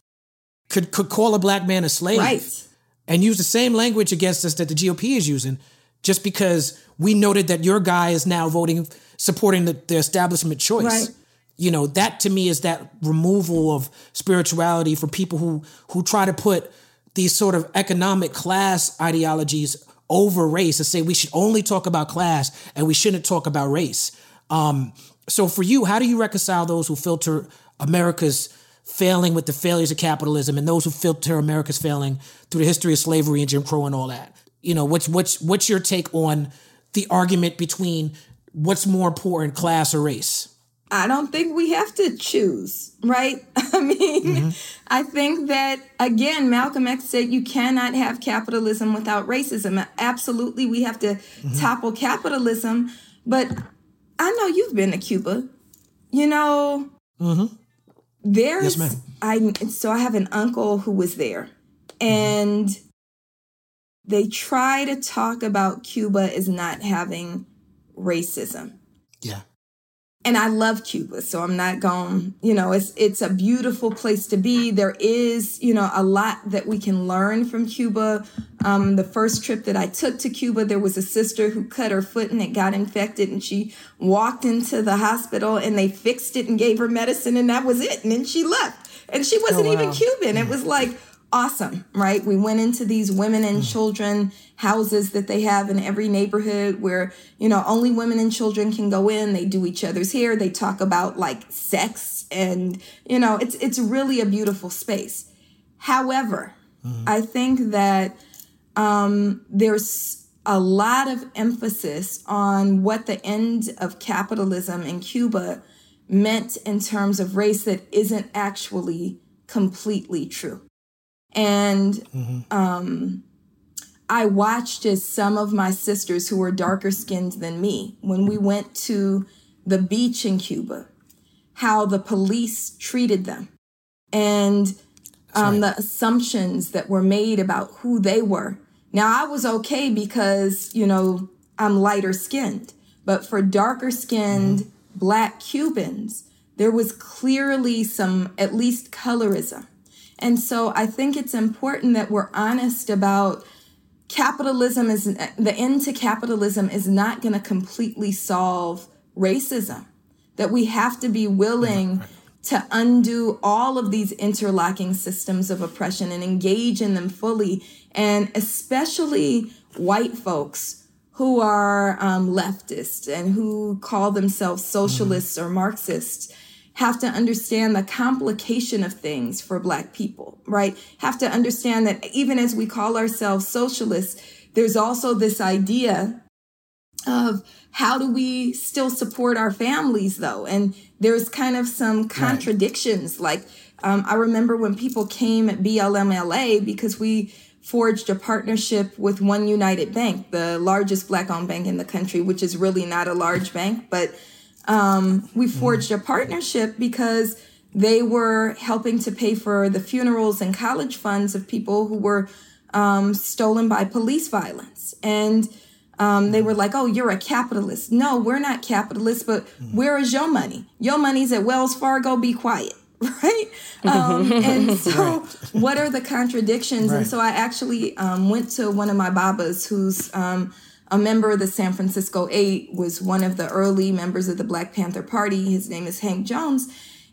A: could could call a black man a slave,
C: Right.
A: and use the same language against us that the GOP is using, just because we noted that your guy is now voting supporting the, the establishment choice.
C: Right.
A: You know, that to me is that removal of spirituality for people who who try to put these sort of economic class ideologies over race and say we should only talk about class and we shouldn't talk about race. Um, so for you, how do you reconcile those who filter America's failing with the failures of capitalism and those who filter America's failing through the history of slavery and Jim Crow and all that? You know, what's what's what's your take on the argument between what's more important, class or race?
C: I don't think we have to choose, right? I mean, mm-hmm. I think that, again, Malcolm X said you cannot have capitalism without racism. Absolutely, we have to mm-hmm. topple capitalism. But I know you've been to Cuba. You know, mm-hmm. There's,
A: Yes, ma'am.
C: I, so I have an uncle who was there, and they try to talk about Cuba as not having racism
A: Yeah.
C: And I love Cuba, so I'm not going, you know, it's it's a beautiful place to be. There is, you know, a lot that we can learn from Cuba. Um, the first trip that I took to Cuba, there was a sister who cut her foot and it got infected, and she walked into the hospital and they fixed it and gave her medicine, and that was it. And then she left, and she wasn't
A: Oh,
C: even. Cuban. It was like awesome, right? We went into these women and children houses that they have in every neighborhood where, you know, only women and children can go in. They do each other's hair. They talk about like sex and, you know, it's it's really a beautiful space. However, I think that um, there's a lot of emphasis on what the end of capitalism in Cuba meant in terms of race that isn't actually completely true. And um, I watched as some of my sisters who were darker skinned than me, when we went to the beach in Cuba, how the police treated them. And um, the assumptions that were made about who they were. Now, I was okay because, you know, I'm lighter skinned, but for darker skinned black Cubans, there was clearly some, at least, colorism. And so I think it's important that we're honest about capitalism is the end to capitalism is not going to completely solve racism that we have to be willing to undo all of these interlocking systems of oppression and engage in them fully and especially white folks who are um, leftists and who call themselves socialists or marxists have to understand the complication of things for black people, right? Have to understand that even as we call ourselves socialists, there's also this idea of how do we still support our families though? And there's kind of some contradictions. Like, um, I remember when people came at BLMLA because we forged a partnership with One United Bank, the largest black owned bank in the country, which is really not a large bank, but um, we forged a partnership because they were helping to pay for the funerals and college funds of people who were um, stolen by police violence. And um, they were like, oh, you're a capitalist. No, we're not capitalists, but where is your money? Your money's at Wells Fargo, be quiet. Right. Um, and so, what are the contradictions? And so, I actually um, went to one of my babas who's um, a member of the San Francisco Eight, was one of the early members of the Black Panther Party. His name is Hank Jones.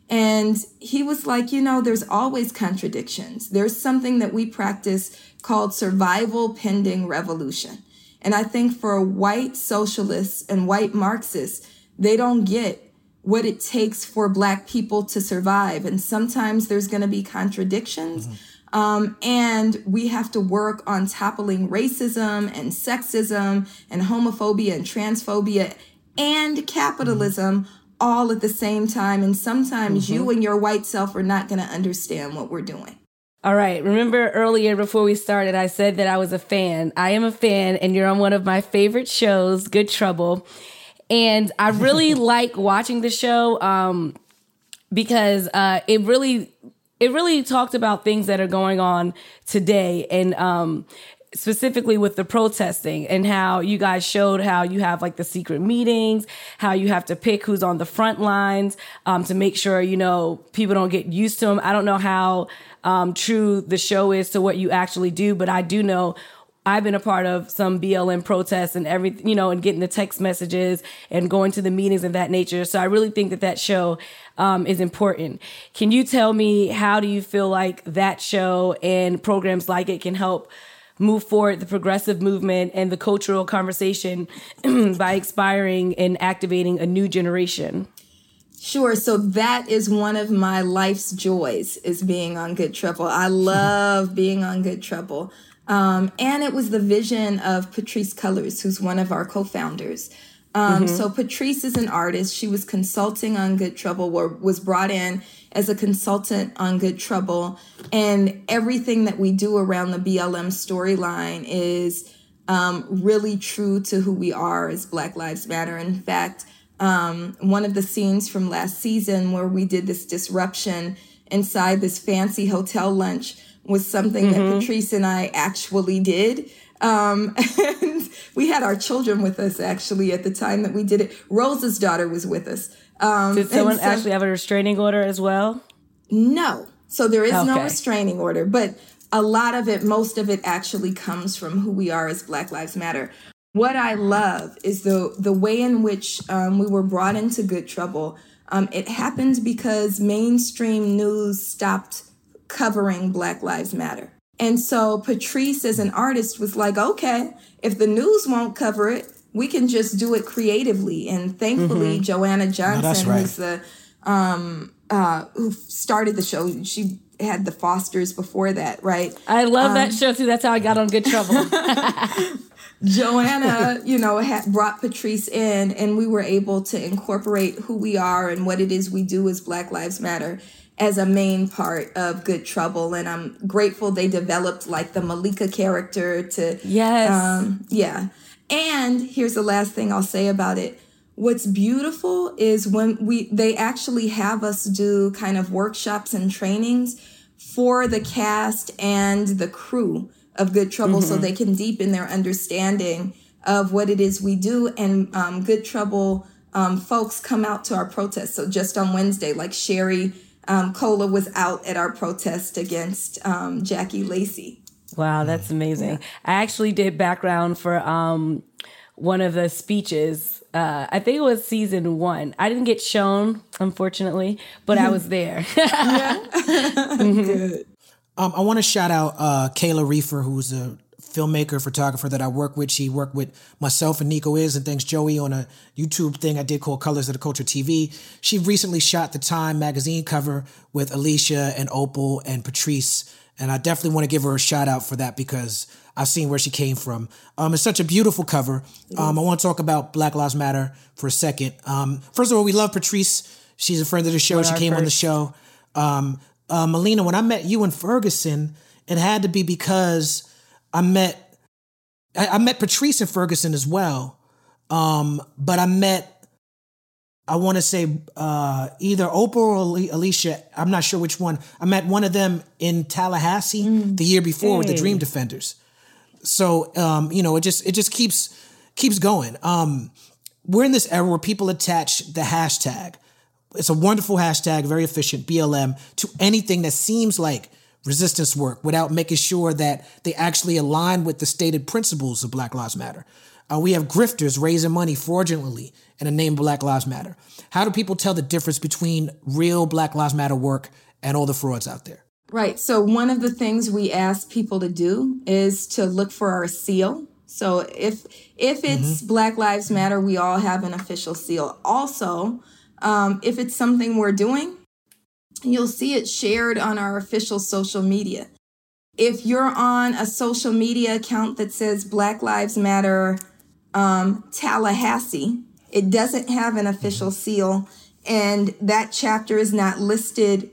C: And he was like, you know, there's always contradictions. There's something that we practice called survival pending revolution. And I think for white socialists and white Marxists, they don't get what it takes for black people to survive. And sometimes there's going to be contradictions. Mm-hmm. Um, and we have to work on toppling racism and sexism and homophobia and transphobia and capitalism all at the same time. And sometimes you and your white self are not going to understand what we're doing.
B: All right. Remember earlier before we started, I said that I was a fan. I am a fan, and you're on one of my favorite shows, Good Trouble. And I really like watching the show. Um, because uh, it really it really talked about things that are going on today and um, specifically with the protesting and how you guys showed how you have like the secret meetings, how you have to pick who's on the front lines um, to make sure, you know, people don't get used to them. I don't know how um, true the show is to what you actually do, but I do know I've been a part of some BLM protests and everything, you know, and getting the text messages and going to the meetings of that nature. So I really think that that show um, is important. Can you tell me how do you feel like that show and programs like it can help move forward the progressive movement and the cultural conversation by inspiring and activating a new generation?
C: Sure. So that is one of my life's joys is being on Good Trouble. I love being on Good Trouble. Um, and it was the vision of Patrisse Cullors, who's one of our co-founders. Um, mm-hmm. So Patrisse is an artist. She was consulting on Good Trouble, or was brought in as a consultant on Good Trouble, and everything that we do around the BLM storyline is um, really true to who we are as Black Lives Matter. In fact, um, one of the scenes from last season where we did this disruption inside this fancy hotel lunch was something mm-hmm. that Patrisse and I actually did. Um, and we had our children with us actually at the time that we did it. Rose's daughter was with us.
B: Um, did someone so, actually have a restraining order as well?
C: No. So there is okay. no restraining order, but a lot of it, most of it actually comes from who we are as Black Lives Matter. What I love is the the way in which um, we were brought into good trouble. Um, it happened because mainstream news stopped covering Black Lives Matter. And so Patrisse, as an artist, was like, okay, if the news won't cover it, we can just do it creatively. And thankfully, mm-hmm. Joanna Johnson, no, right. who's the um, uh, who started the show, she had the Fosters before that, right?
B: I love um, that show too. That's how I got on Good Trouble.
C: Joanna, you know, had brought Patrisse in, and we were able to incorporate who we are and what it is we do as Black Lives Matter as a main part of Good Trouble. And I'm grateful they developed like the Malika character to.
B: Yes.
C: Um, yeah. And here's the last thing I'll say about it. What's beautiful is when we they actually have us do kind of workshops and trainings for the cast and the crew of Good Trouble mm-hmm. so they can deepen their understanding of what it is we do. And um, Good Trouble um, folks come out to our protests. So just on Wednesday, like Sherry um, Cola was out at our protest against um, Jackie Lacey.
B: Wow, that's amazing. Yeah. I actually did background for um, one of the speeches. Uh, I think it was season one. I didn't get shown, unfortunately, but I was there.
A: Good. Um, I want to shout out uh, Kayla Reefer, who's a filmmaker, photographer that I work with. She worked with myself and Nico Is and thanks Joey on a YouTube thing I did called Colors of the Culture TV. She recently shot the Time magazine cover with Alicia and Opal and Patrisse. And I definitely want to give her a shout out for that because I've seen where she came from. Um, it's such a beautiful cover. Um, I want to talk about Black Lives Matter for a second. Um, first of all, we love Patrisse. She's a friend of the show. she came first. on the show. Um, uh, Melina, when I met you in Ferguson, it had to be because I met I, I met Patrisse and Ferguson as well. Um, but I met I want to say uh, either Opal or Alicia. I'm not sure which one. I met one of them in Tallahassee mm. the year before hey. with the Dream Defenders. So um, you know, it just it just keeps keeps going. Um, we're in this era where people attach the hashtag. It's a wonderful hashtag, very efficient BLM to anything that seems like resistance work without making sure that they actually align with the stated principles of Black Lives Matter. Uh, we have grifters raising money fraudulently in the name of Black Lives Matter. How do people tell the difference between real Black Lives Matter work and all the frauds out there?
C: Right. So, one of the things we ask people to do is to look for our seal. So, if if it's mm-hmm. Black Lives Matter, we all have an official seal. Also, um, if it's something we're doing, You'll see it shared on our official social media. If you're on a social media account that says Black Lives Matter um, Tallahassee, it doesn't have an official seal, and that chapter is not listed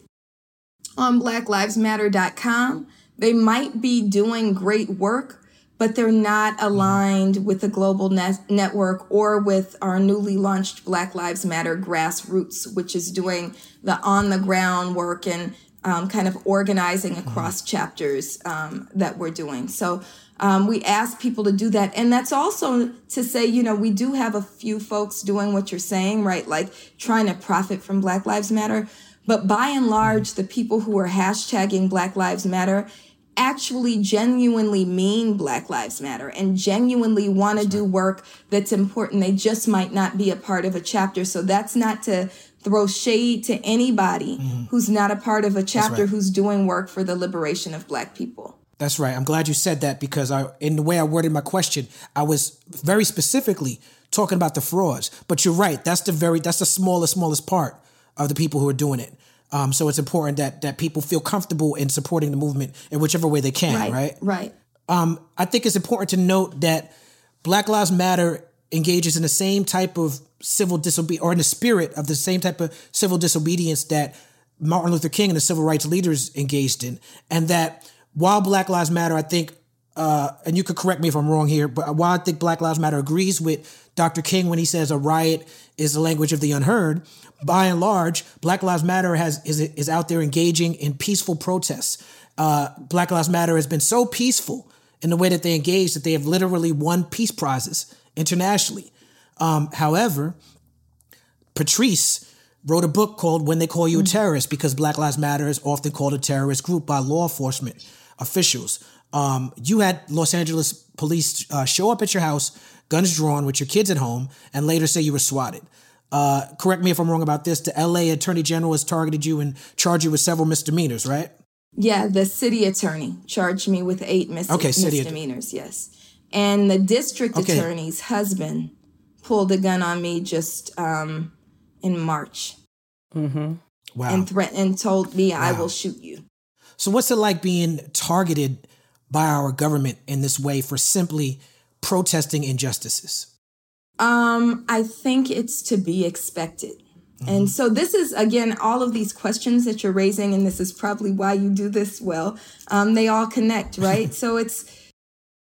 C: on blacklivesmatter.com. They might be doing great work, but they're not aligned with the global net- network or with our newly launched Black Lives Matter grassroots, which is doing the on the ground work and um, kind of organizing across chapters um, that we're doing. So um, we ask people to do that. And that's also to say, you know, we do have a few folks doing what you're saying, right? Like trying to profit from Black Lives Matter. But by and large, the people who are hashtagging Black Lives Matter actually genuinely mean Black Lives Matter and genuinely want to do work that's important. They just might not be a part of a chapter. So that's not to throw shade to anybody mm-hmm. who's not a part of a chapter right. who's doing work for the liberation of Black people.
A: That's right. I'm glad you said that because I, in the way I worded my question, I was very specifically talking about the frauds. But you're right. That's the very that's the smallest smallest part of the people who are doing it. Um, so it's important that that people feel comfortable in supporting the movement in whichever way they can. Right. Right.
C: Right.
A: Um, I think it's important to note that Black Lives Matter engages in the same type of civil disobedience, or in the spirit of the same type of civil disobedience that Martin Luther King and the civil rights leaders engaged in, and that while Black Lives Matter, I think, uh, and you could correct me if I'm wrong here, but why I think Black Lives Matter agrees with Dr. King when he says a riot is the language of the unheard, by and large, Black Lives Matter has is is out there engaging in peaceful protests. Uh, Black Lives Matter has been so peaceful in the way that they engage that they have literally won peace prizes internationally. Um, however, Patrisse wrote a book called When They Call You a Terrorist because Black Lives Matter is often called a terrorist group by law enforcement officials. Um, you had Los Angeles police uh, show up at your house, guns drawn, with your kids at home, and later say you were swatted. Uh, correct me if I'm wrong about this. The LA Attorney General has targeted you and charged you with several misdemeanors, right?
C: Yeah, the city attorney charged me with eight mis- okay, misdemeanors. yes, and the district okay. attorney's husband pulled a gun on me just um, in March.
B: Mm-hmm.
C: Wow. And threatened and told me wow. I will shoot you.
A: So what's it like being targeted by our government in this way for simply protesting injustices?
C: Um, I think it's to be expected. Mm-hmm. And so this is again all of these questions that you're raising, and this is probably why you do this well. Um, they all connect, right? so it's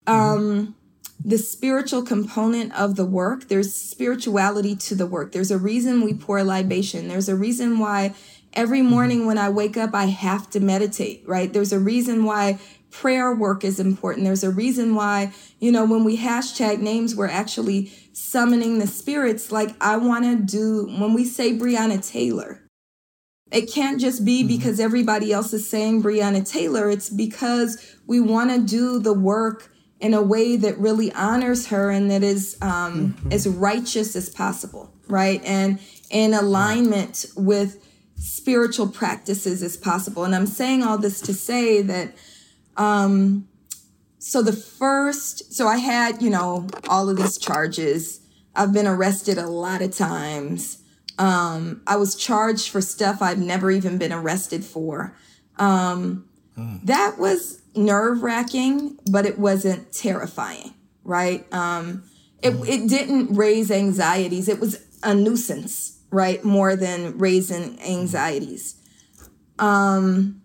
C: um the spiritual component of the work. There's spirituality to the work. There's a reason we pour libation. There's a reason why every mm-hmm. morning when I wake up, I have to meditate, right? There's a reason why prayer work is important. There's a reason why, you know, when we hashtag names, we're actually summoning the spirits. Like I want to do, when we say Breonna Taylor, it can't just be mm-hmm. because everybody else is saying Breonna Taylor. It's because we want to do the work in a way that really honors her and that is um, mm-hmm. as righteous as possible, right? And in alignment with spiritual practices as possible. And I'm saying all this to say that, um, so the first, so I had, you know, all of these charges. I've been arrested a lot of times. Um, I was charged for stuff I've never even been arrested for. Um, mm. That was nerve wracking, but it wasn't terrifying, right? Um, it, mm-hmm. it didn't raise anxieties. It was a nuisance, right? More than raising anxieties. Um,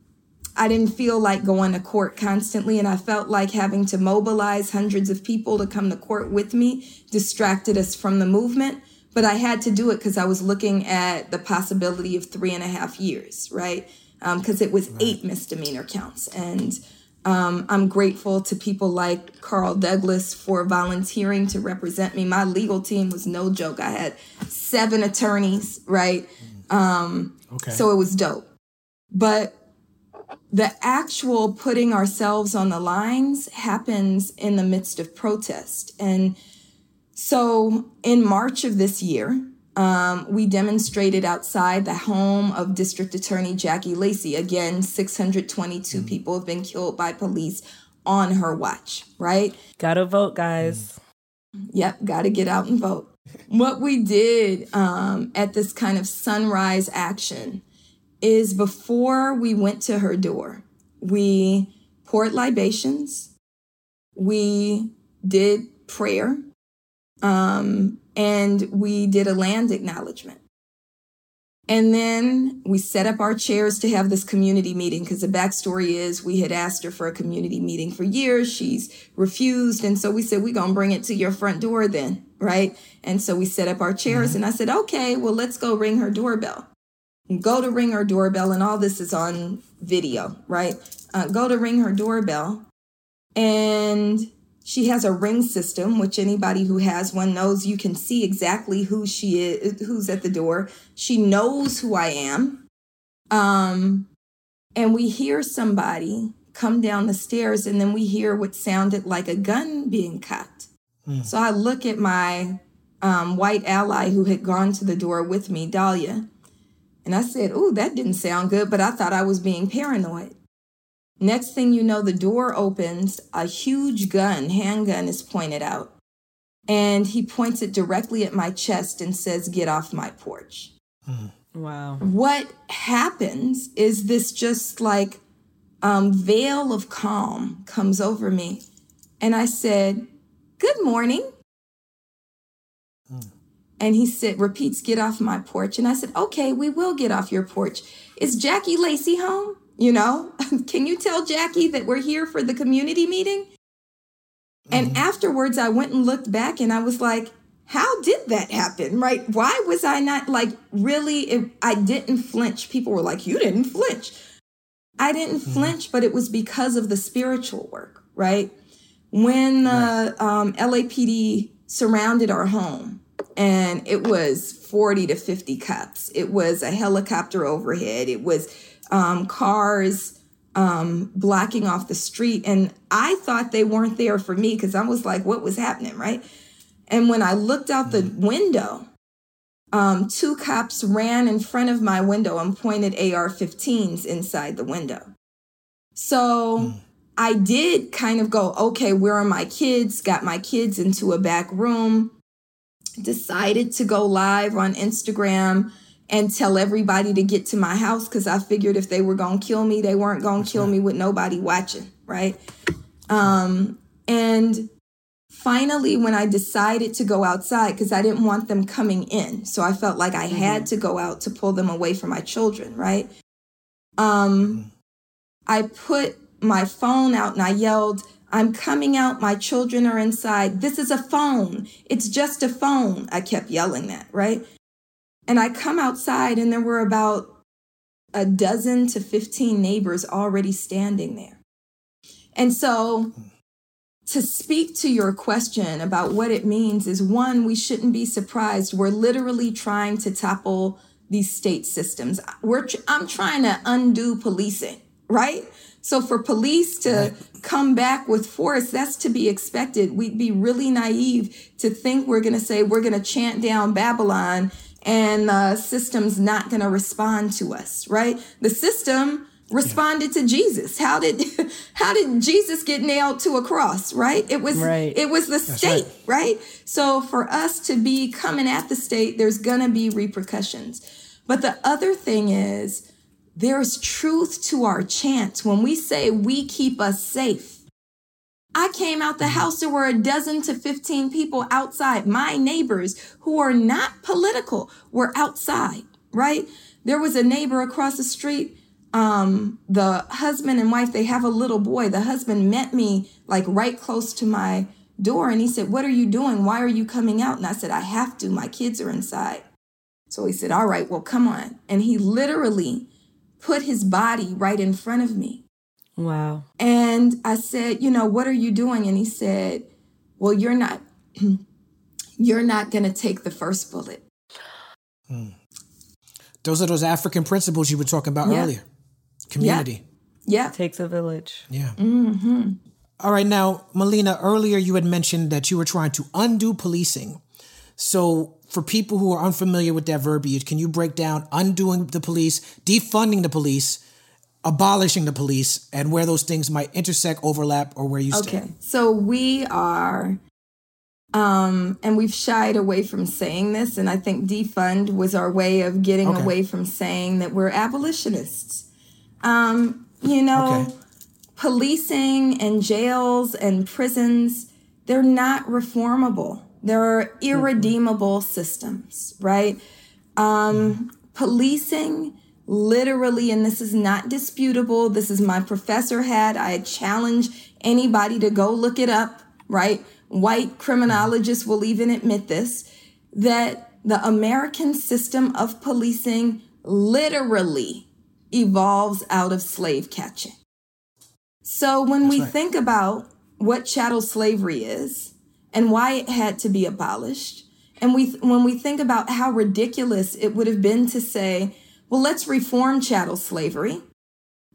C: I didn't feel like going to court constantly, and I felt like having to mobilize hundreds of people to come to court with me distracted us from the movement. But I had to do it because I was looking at the possibility of three and a half years, right? Because um, it was eight misdemeanor counts. And um, I'm grateful to people like Carl Douglas for volunteering to represent me. My legal team was no joke. I had seven attorneys, right? Um, okay. So it was dope. But the actual putting ourselves on the lines happens in the midst of protest. And so in March of this year, um, we demonstrated outside the home of District Attorney Jackie Lacey. Again, 622 mm. people have been killed by police on her watch, right?
B: Gotta vote, guys.
C: Yep, gotta get out and vote. what we did um, at this kind of sunrise action is before we went to her door, we poured libations, we did prayer, um, and we did a land acknowledgement. And then we set up our chairs to have this community meeting because the backstory is we had asked her for a community meeting for years. She's refused. And so we said, we're going to bring it to your front door then, right? And so we set up our chairs and I said, okay, well, let's go ring her doorbell. Go to ring her doorbell, and all this is on video, right? Uh, go to ring her doorbell, and she has a ring system, which anybody who has one knows you can see exactly who she is, who's at the door. She knows who I am. Um, and we hear somebody come down the stairs, and then we hear what sounded like a gun being cocked. So I look at my um, white ally who had gone to the door with me, Dahlia, and I said, Ooh, that didn't sound good, but I thought I was being paranoid. Next thing you know, the door opens, a huge gun, handgun is pointed out, and he points it directly at my chest and says, Get off my porch.
B: Wow.
C: What happens is this just like um, veil of calm comes over me. And I said, Good morning. And he said, repeats, get off my porch. And I said, okay, we will get off your porch. Is Jackie Lacey home? You know, can you tell Jackie that we're here for the community meeting? And mm-hmm. afterwards, I went and looked back and I was like, how did that happen? Right? Why was I not like really? If I didn't flinch. People were like, you didn't flinch. I didn't mm-hmm. flinch, but it was because of the spiritual work, right? When the uh, um, LAPD surrounded our home, and it was 40 to 50 cups. It was a helicopter overhead. It was um, cars um, blocking off the street. And I thought they weren't there for me because I was like, what was happening, right? And when I looked out the window, um, two cops ran in front of my window and pointed AR 15s inside the window. So I did kind of go, okay, where are my kids? Got my kids into a back room decided to go live on Instagram and tell everybody to get to my house because I figured if they were gonna kill me, they weren't gonna kill me with nobody watching, right? Um, and finally, when I decided to go outside, because I didn't want them coming in, so I felt like I had to go out to pull them away from my children, right? Um, I put my phone out and I yelled, I'm coming out. My children are inside. This is a phone. It's just a phone. I kept yelling that, right? And I come outside and there were about a dozen to 15 neighbors already standing there. And so to speak to your question about what it means is one, we shouldn't be surprised. We're literally trying to topple these state systems. We're I'm trying to undo policing, right? So for police to come back with force, that's to be expected. We'd be really naive to think we're going to say we're going to chant down Babylon and the system's not going to respond to us, right? The system responded to Jesus. How did how did Jesus get nailed to a cross, right? It was
B: Right.
C: it was the state, right. So for us to be coming at the state, there's going to be repercussions. But the other thing is there's truth to our chant when we say we keep us safe. I came out the house, there were a dozen to 15 people outside. My neighbors who are not political were outside, right? There was a neighbor across the street. Um, the husband and wife, they have a little boy. The husband met me like right close to my door and he said, What are you doing? Why are you coming out? And I said, I have to. My kids are inside. So he said, All right, well, come on. And he literally put his body right in front of me.
B: Wow.
C: And I said, you know, what are you doing? And he said, well, you're not, you're not going to take the first bullet. Hmm.
A: Those are those African principles you were talking about
C: Yeah.
A: earlier. Community.
C: Yeah.
B: Takes a village.
A: Yeah. Mm-hmm. All right. Now, Melina, earlier you had mentioned that you were trying to undo policing. So, for people who are unfamiliar with that verbiage, can you break down undoing the police, defunding the police, abolishing the police, and where those things might intersect, overlap, or where you stand?
C: Okay. So we are, um, and we've shied away from saying this, and I think defund was our way of getting
A: Okay.
C: away from saying that we're abolitionists. Um, you know,
A: Okay.
C: policing and jails and prisons, they're not reformable. They're irredeemable systems, right? Um, Policing literally, and this is not disputable, this is my professor had. I challenge anybody to go look it up, right? White criminologists will even admit this that the American system of policing literally evolves out of slave catching. So when That's we right. think about what chattel slavery is and why it had to be abolished, and we when we think about how ridiculous it would have been to say, well, let's reform chattel slavery.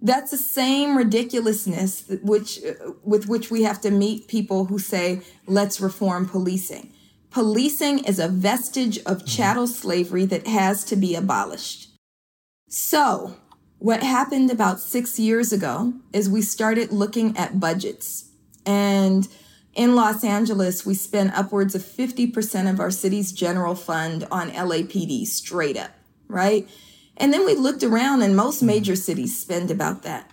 C: That's the same ridiculousness which with which we have to meet people who say, let's reform policing. Policing is a vestige of mm-hmm. chattel slavery that has to be abolished. So, what happened about six years ago is we started looking at budgets. And in Los Angeles, we spend upwards of 50% of our city's general fund on LAPD straight up, right? And then we looked around, and most mm-hmm. major cities spend about that.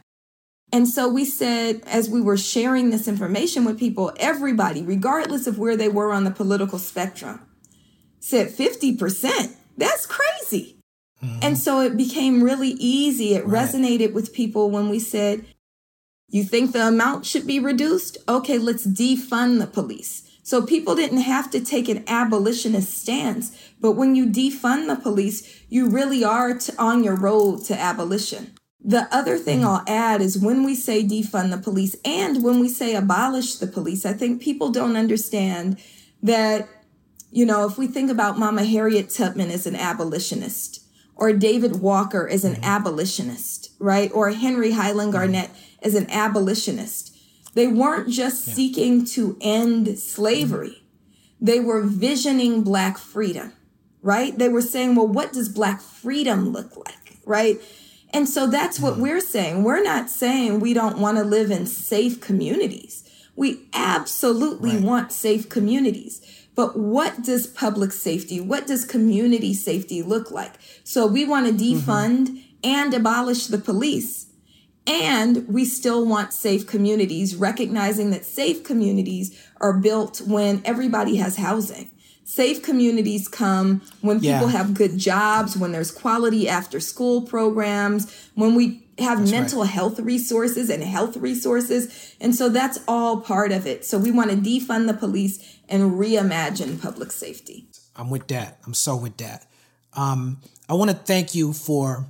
C: And so we said, as we were sharing this information with people, everybody, regardless of where they were on the political spectrum, said 50%. That's crazy. Mm-hmm. And so it became really easy. It right. resonated with people when we said, You think the amount should be reduced? Okay, let's defund the police. So people didn't have to take an abolitionist stance. But when you defund the police, you really are on your road to abolition. The other thing mm-hmm. I'll add is when we say defund the police and when we say abolish the police, I think people don't understand that, you know, if we think about Mama Harriet Tubman as an abolitionist, or David Walker as an mm-hmm. abolitionist, right? Or Henry Highland mm-hmm. As an abolitionist. They weren't just yeah. seeking to end slavery. They were visioning black freedom, right? They were saying, well, what does black freedom look like, right? And so that's what mm-hmm. we're saying. We're not saying we don't want to live in safe communities. We absolutely right. want safe communities. But what does public safety, what does community safety look like? So we want to mm-hmm. defund mm-hmm. and abolish the police. And we still want safe communities, recognizing that safe communities are built when everybody has housing. Safe communities come when people yeah. have good jobs, when there's quality after school programs, when we have that's mental right. health resources and health resources. And so that's all part of it. So we want to defund the police and reimagine public safety.
A: I'm with that. I'm so with that. Um, I want to thank you for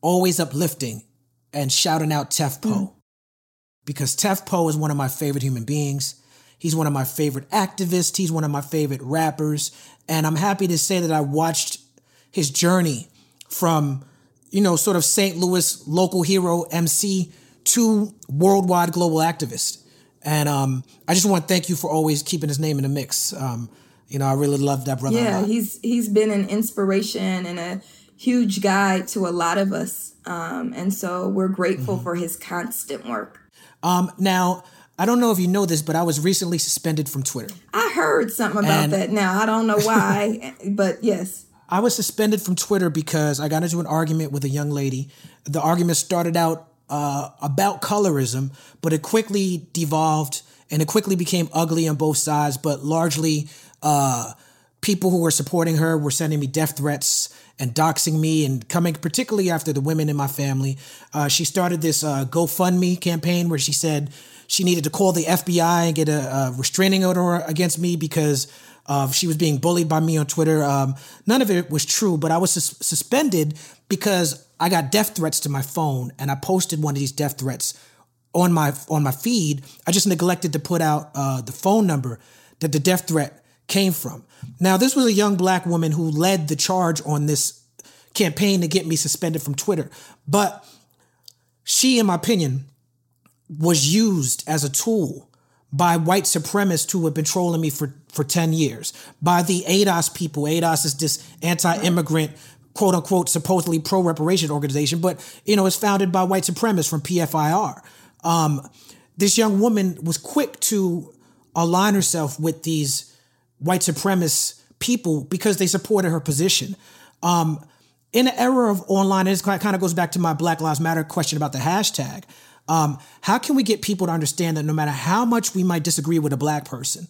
A: always uplifting and shouting out Tef Poe mm. because Tef Poe is one of my favorite human beings. He's one of my favorite activists. He's one of my favorite rappers. And I'm happy to say that I watched his journey from, you know, sort of St. Louis local hero MC to worldwide global activist. And um, I just want to thank you for always keeping his name in the mix. Um, you know, I really love that brother.
C: Yeah, he's he's been an inspiration and a huge guide to a lot of us. Um, and so we're grateful mm-hmm. for his constant work.
A: Um, now, I don't know if you know this, but I was recently suspended from Twitter.
C: I heard something about and that. Now I don't know why, but yes.
A: I was suspended from Twitter because I got into an argument with a young lady. The argument started out uh, about colorism, but it quickly devolved and it quickly became ugly on both sides. But largely, uh, people who were supporting her were sending me death threats and doxing me and coming particularly after the women in my family. Uh, she started this uh, GoFundMe campaign where she said she needed to call the FBI and get a, a restraining order against me because uh, she was being bullied by me on Twitter. Um, none of it was true, but I was sus- suspended because I got death threats to my phone, and I posted one of these death threats on my on my feed. I just neglected to put out uh, the phone number that the death threat came from. Now, this was a young black woman who led the charge on this campaign to get me suspended from Twitter, but she, in my opinion, was used as a tool by white supremacists who have been trolling me for, for 10 years, by the ADOS people. ADOS is this anti-immigrant quote unquote supposedly pro reparation organization, but you know, it's founded by white supremacists from PFIR. Um, this young woman was quick to align herself with these white supremacist people because they supported her position. Um, in the era of online, and it kind of goes back to my Black Lives Matter question about the hashtag. Um, how can we get people to understand that no matter how much we might disagree with a black person,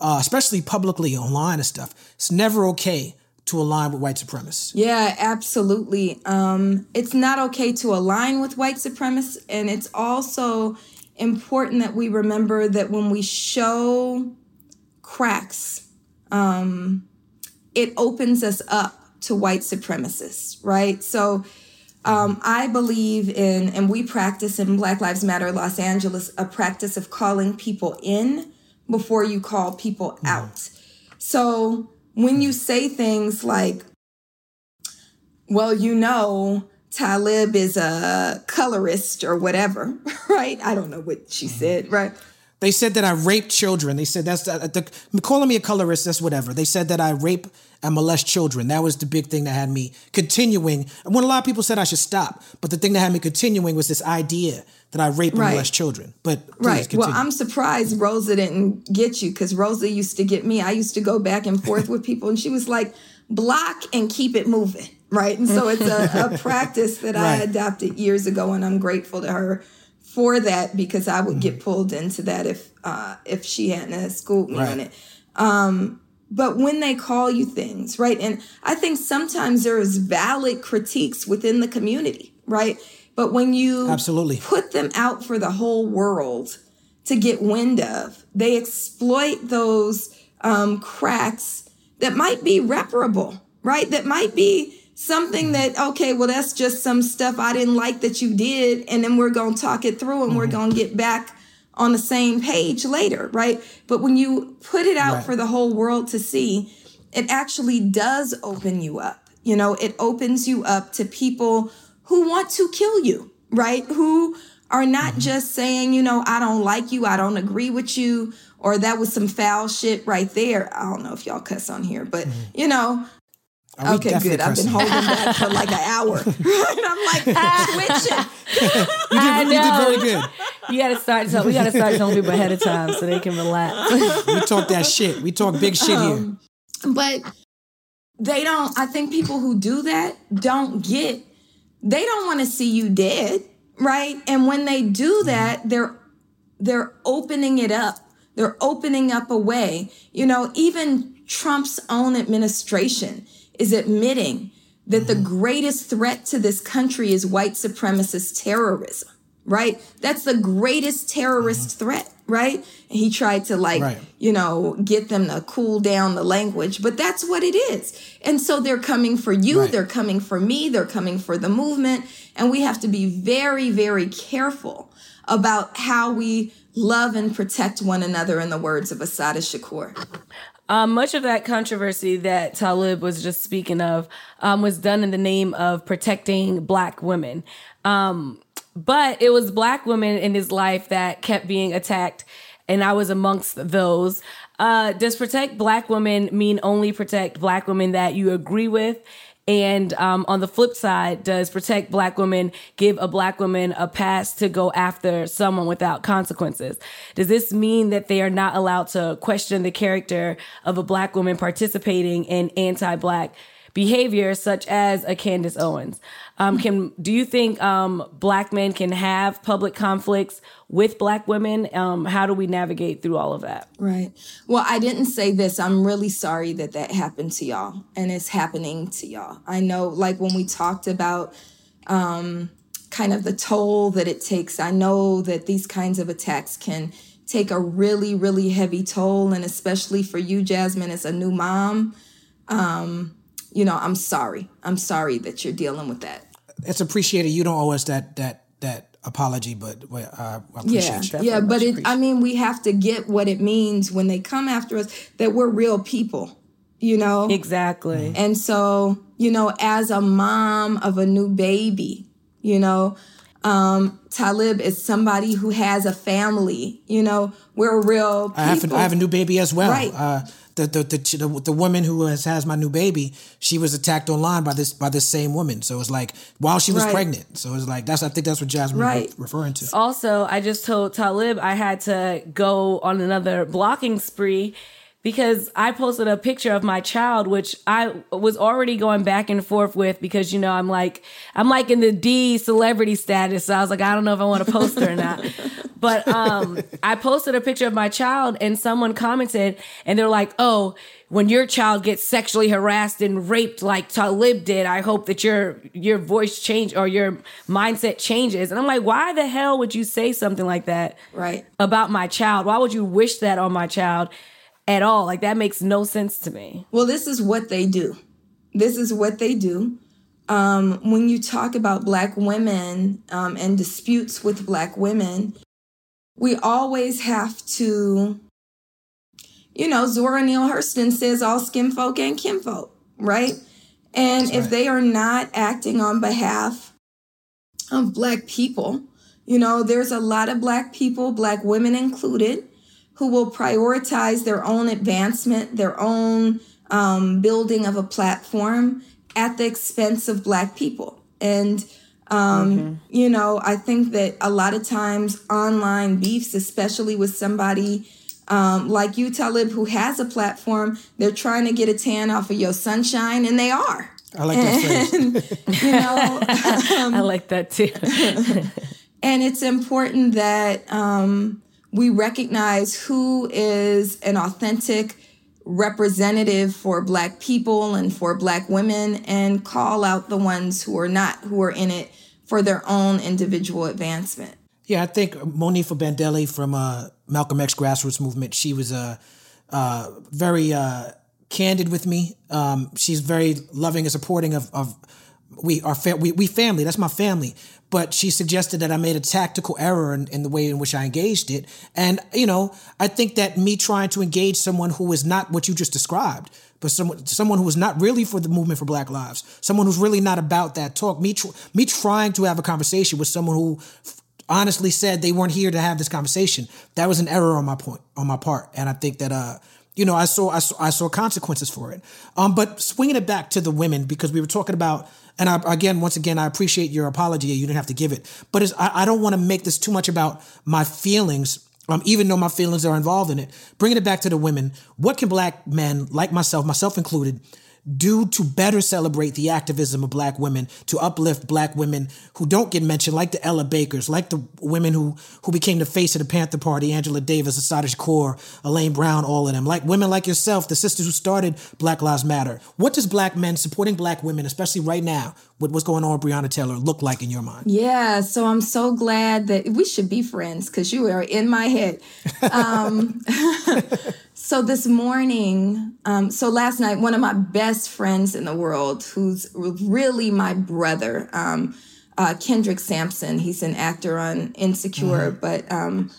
A: uh, especially publicly online and stuff, it's never okay to align with white supremacists.
C: Yeah, absolutely. Um, it's not okay to align with white supremacists, and it's also important that we remember that when we show cracks, um, it opens us up to white supremacists, right? So um, I believe in, and we practice in Black Lives Matter Los Angeles, a practice of calling people in before you call people mm-hmm. out. So when you say things like, well, you know, Talib is a colorist or whatever, right? I don't know what she mm-hmm. said, right?
A: They said that I raped children. They said that's uh, the, calling me a colorist. That's whatever. They said that I rape and molest children. That was the big thing that had me continuing. And when a lot of people said I should stop, but the thing that had me continuing was this idea that I rape and right. molest children. But
C: right. Continue. Well, I'm surprised Rosa didn't get you because Rosa used to get me. I used to go back and forth with people, and she was like, "Block and keep it moving." Right. And so it's a, a practice that right. I adopted years ago, and I'm grateful to her for that because I would mm-hmm. get pulled into that if uh, if she hadn't schooled me right. on it. Um, but when they call you things, right? And I think sometimes there's valid critiques within the community, right? But when you
A: absolutely
C: put them out for the whole world to get wind of, they exploit those um, cracks that might be reparable, right? That might be something that okay well that's just some stuff i didn't like that you did and then we're going to talk it through and mm-hmm. we're going to get back on the same page later right but when you put it out right. for the whole world to see it actually does open you up you know it opens you up to people who want to kill you right who are not mm-hmm. just saying you know i don't like you i don't agree with you or that was some foul shit right there i don't know if y'all cuss on here but mm-hmm. you know Okay, good. I've been holding back for like an hour. and I'm like twitching.
A: you, did, you did very good.
B: You gotta start so we gotta start telling people ahead of time so they can relax.
A: we talk that shit. We talk big shit um,
C: here. But they don't I think people who do that don't get they don't want to see you dead, right? And when they do mm-hmm. that, they're they're opening it up. They're opening up a way. You know, even Trump's own administration is admitting that the greatest threat to this country is white supremacist terrorism, right? That's the greatest terrorist mm-hmm. threat, right? And he tried to like, right. you know, get them to cool down the language, but that's what it is. And so they're coming for you, right. they're coming for me, they're coming for the movement, and we have to be very very careful about how we love and protect one another in the words of Assata Shakur.
B: Um, much of that controversy that Talib was just speaking of um, was done in the name of protecting black women. Um, but it was black women in his life that kept being attacked, and I was amongst those. Uh, does protect black women mean only protect black women that you agree with and um, on the flip side, does protect black women give a black woman a pass to go after someone without consequences? Does this mean that they are not allowed to question the character of a black woman participating in anti black behavior, such as a Candace Owens? Um, can do you think um, black men can have public conflicts with black women? Um, how do we navigate through all of that?
C: Right. Well, I didn't say this. I'm really sorry that that happened to y'all, and it's happening to y'all. I know, like when we talked about um, kind of the toll that it takes. I know that these kinds of attacks can take a really, really heavy toll, and especially for you, Jasmine, as a new mom. Um, you know, I'm sorry. I'm sorry that you're dealing with that.
A: It's appreciated. You don't owe us that that that apology, but uh, I appreciate
C: yeah, you. Yeah, but it, I mean, we have to get what it means when they come after us that we're real people. You know
B: exactly.
C: And so, you know, as a mom of a new baby, you know, um, Talib is somebody who has a family. You know, we're real. People. I
A: have, a, I have a new baby as well. Right. Uh, the the, the the the woman who has has my new baby, she was attacked online by this by this same woman. So it's like while she was right. pregnant. So it's like that's I think that's what Jasmine right. was referring to.
B: Also, I just told Talib I had to go on another blocking spree because I posted a picture of my child, which I was already going back and forth with because you know I'm like I'm like in the D celebrity status, so I was like I don't know if I want to post her or not. But um, I posted a picture of my child, and someone commented, and they're like, "Oh, when your child gets sexually harassed and raped like Talib did, I hope that your your voice change or your mindset changes." And I'm like, "Why the hell would you say something like that
C: Right.
B: about my child? Why would you wish that on my child at all? Like that makes no sense to me."
C: Well, this is what they do. This is what they do. Um, when you talk about Black women um, and disputes with Black women, we always have to, you know, Zora Neale Hurston says all skin folk and kin folk, right? And if they are not acting on behalf of Black people, you know, there's a lot of Black people, Black women included, who will prioritize their own advancement, their own um, building of a platform at the expense of Black people. And, um, you know, I think that a lot of times online beefs, especially with somebody um, like you, Talib, who has a platform, they're trying to get a tan off of your sunshine, and they are.
A: I like that phrase.
C: You know,
B: I like that too.
C: And it's important that um, we recognize who is an authentic representative for Black people and for Black women and call out the ones who are not, who are in it for their own individual advancement.
A: Yeah, I think Monifa Bandele from uh, Malcolm X grassroots movement. She was uh, uh, very uh, candid with me. Um, she's very loving and supporting of, of we are fa- we, we family. That's my family. But she suggested that I made a tactical error in, in the way in which I engaged it. And you know, I think that me trying to engage someone who is not what you just described, but someone someone who is not really for the movement for Black Lives, someone who's really not about that talk. Me tr- me trying to have a conversation with someone who honestly said they weren't here to have this conversation. That was an error on my point on my part, and I think that uh, you know, I saw I saw, I saw consequences for it. Um, but swinging it back to the women because we were talking about, and I, again, once again, I appreciate your apology. You didn't have to give it, but I, I don't want to make this too much about my feelings. Um, even though my feelings are involved in it, bringing it back to the women. What can black men like myself, myself included, do to better celebrate the activism of black women, to uplift black women who don't get mentioned, like the Ella Bakers, like the women who who became the face of the Panther Party, Angela Davis, Assata Shakur, Elaine Brown, all of them, like women like yourself, the sisters who started Black Lives Matter. What does black men supporting black women, especially right now, with what's going on with Breonna Taylor, look like in your mind?
C: Yeah, so I'm so glad that we should be friends because you are in my head. Um, so this morning, um, so last night, one of my best friends in the world, who's really my brother, um, uh, Kendrick Sampson, he's an actor on Insecure, but um,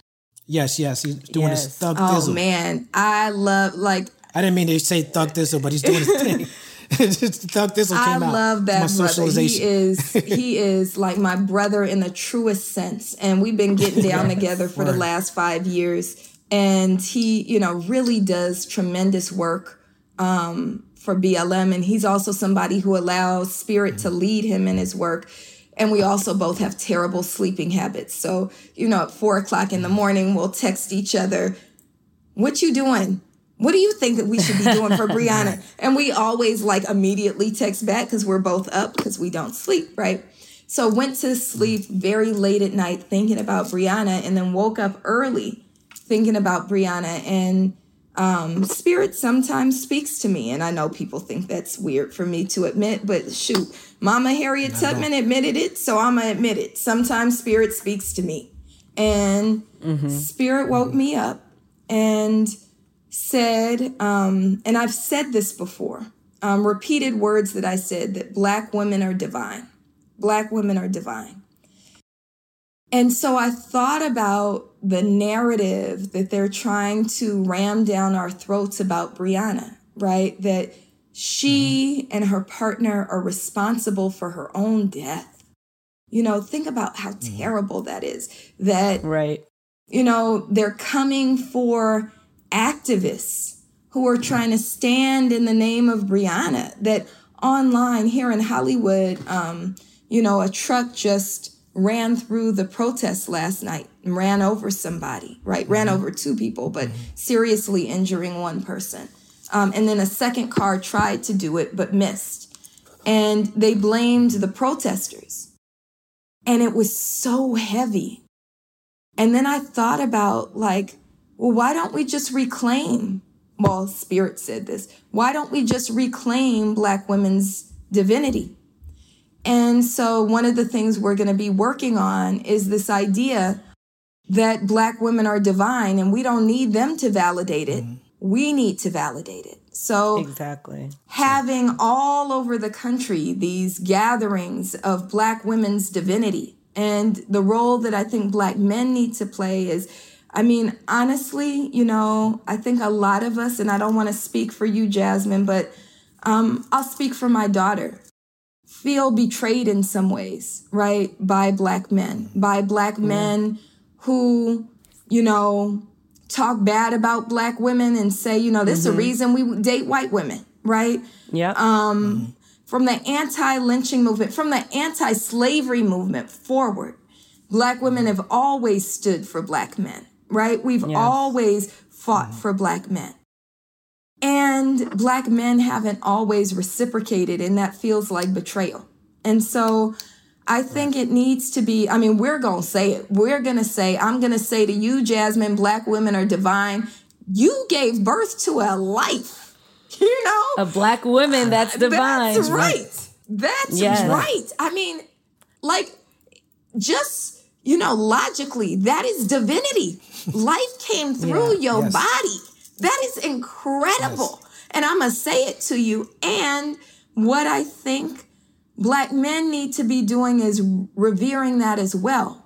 A: Yes, yes, he's doing his
B: Yes.
A: thug
C: oh
A: thizzle.
C: man, I love like
A: I didn't mean to say thug thizzle, but he's doing his thing. thug thizzle
C: I
A: came out.
C: love that
A: my
C: brother. He is he is like my brother in the truest sense, and we've been getting down together for the last five years. And he, you know, really does tremendous work um, for BLM, and he's also somebody who allows Spirit to mm-hmm. lead him in his work. And we also both have terrible sleeping habits. So, you know, at four o'clock in the mm-hmm. morning, we'll text each other, what you doing? What do you think that we should be doing for Breonna? And we always like immediately text back because we're both up because we don't sleep, right? So went to sleep mm-hmm. very late at night thinking about Breonna and then woke up early thinking about Breonna and um, spirit sometimes speaks to me and I know people think that's weird for me to admit, but shoot, Mama Harriet Tubman admitted it, so I'm gonna admit it. Sometimes spirit speaks to me. And spirit woke me up and said, um, and I've said this before, um, repeated words that I said that black women are divine. Black women are divine. And so I thought about the narrative that they're trying to ram down our throats about Breonna, right? That she mm-hmm. and her partner are responsible for her own death. You know, think about how mm-hmm. terrible that is. That
B: Right.
C: you know, they're coming for activists who are mm-hmm. trying to stand in the name of Breonna. That online here in Hollywood, um, you know, a truck just ran through the protests last night and ran over somebody, right? Ran over two people, but seriously injuring one person. Um, and then a second car tried to do it but missed. And they blamed the protesters. And it was so heavy And then I thought about like, well, why don't we just reclaim? Well, Spirit said this. Why don't we just reclaim Black women's divinity? And so, one of the things we're going to be working on is this idea that Black women are divine and we don't need them to validate it. Mm-hmm. We need to validate it. So,
B: exactly
C: having all over the country these gatherings of Black women's divinity and the role that I think Black men need to play is. I mean, honestly, you know, I think a lot of us, and I don't want to speak for you, Jasmine, but um, I'll speak for my daughter feel betrayed in some ways, right? By black men, by black men who, you know, talk bad about black women and say, you know, this mm-hmm. is the reason we date white women, right?
B: Yeah.
C: Um, mm-hmm. From the anti-lynching movement, from the anti-slavery movement forward, black women have always stood for black men, right? We've yes. always fought mm-hmm. for black men. And black men haven't always reciprocated, and that feels like betrayal. And so I think it needs to be, I mean, we're going to say it. We're going to say, I'm going to say to you, Jasmine, black women are divine. You gave birth to a life, you know?
B: A black woman that's divine.
C: That's right. That's yes. right. I mean, like, just, you know, logically, that is divinity. Life came through yeah. your yes. body. That is incredible. Yes. And I'm going to say it to you. And what I think black men need to be doing is revering that as well.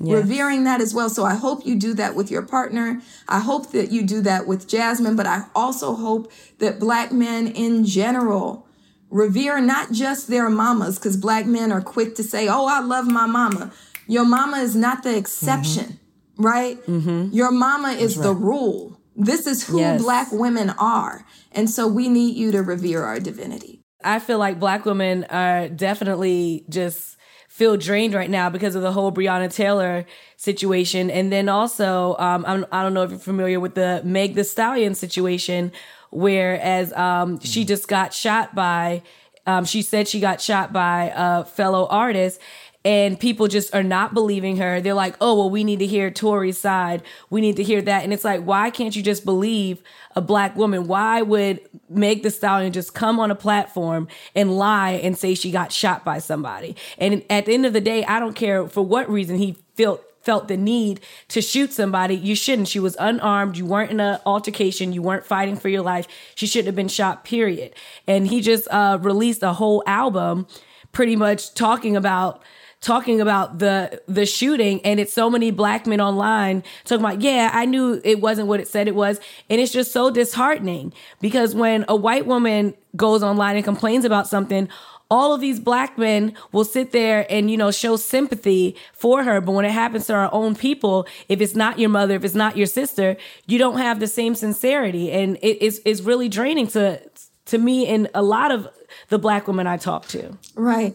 C: Yes. Revering that as well. So I hope you do that with your partner. I hope that you do that with Jasmine, but I also hope that black men in general revere not just their mamas, because black men are quick to say, Oh, I love my mama. Your mama is not the exception, mm-hmm. right? Mm-hmm. Your mama is right. the rule. This is who yes. black women are. And so we need you to revere our divinity.
B: I feel like black women are definitely just feel drained right now because of the whole Breonna Taylor situation. And then also, um, I'm, I do not know if you're familiar with the Meg Thee Stallion situation, whereas um, she mm-hmm. just got shot by, um, she said she got shot by a fellow artist and people just are not believing her. They're like, oh, well, we need to hear Tory's side. We need to hear that. And it's like, why can't you just believe a black woman? Why would Meg Thee Stallion just come on a platform and lie and say she got shot by somebody? And at the end of the day, I don't care for what reason he felt felt the need to shoot somebody, you shouldn't. She was unarmed. You weren't in an altercation. You weren't fighting for your life. She shouldn't have been shot, period. And he just uh, released a whole album pretty much talking about talking about the the shooting and it's so many black men online talking about yeah i knew it wasn't what it said it was. And it's just so disheartening because when a white woman goes online and complains about something all of these black men will sit there and you know show sympathy for her. But when it happens to our own people if it's not your mother if it's not your sister you don't have the same sincerity. And it is it's really draining to to me and a lot of the black women i talk to.
C: Right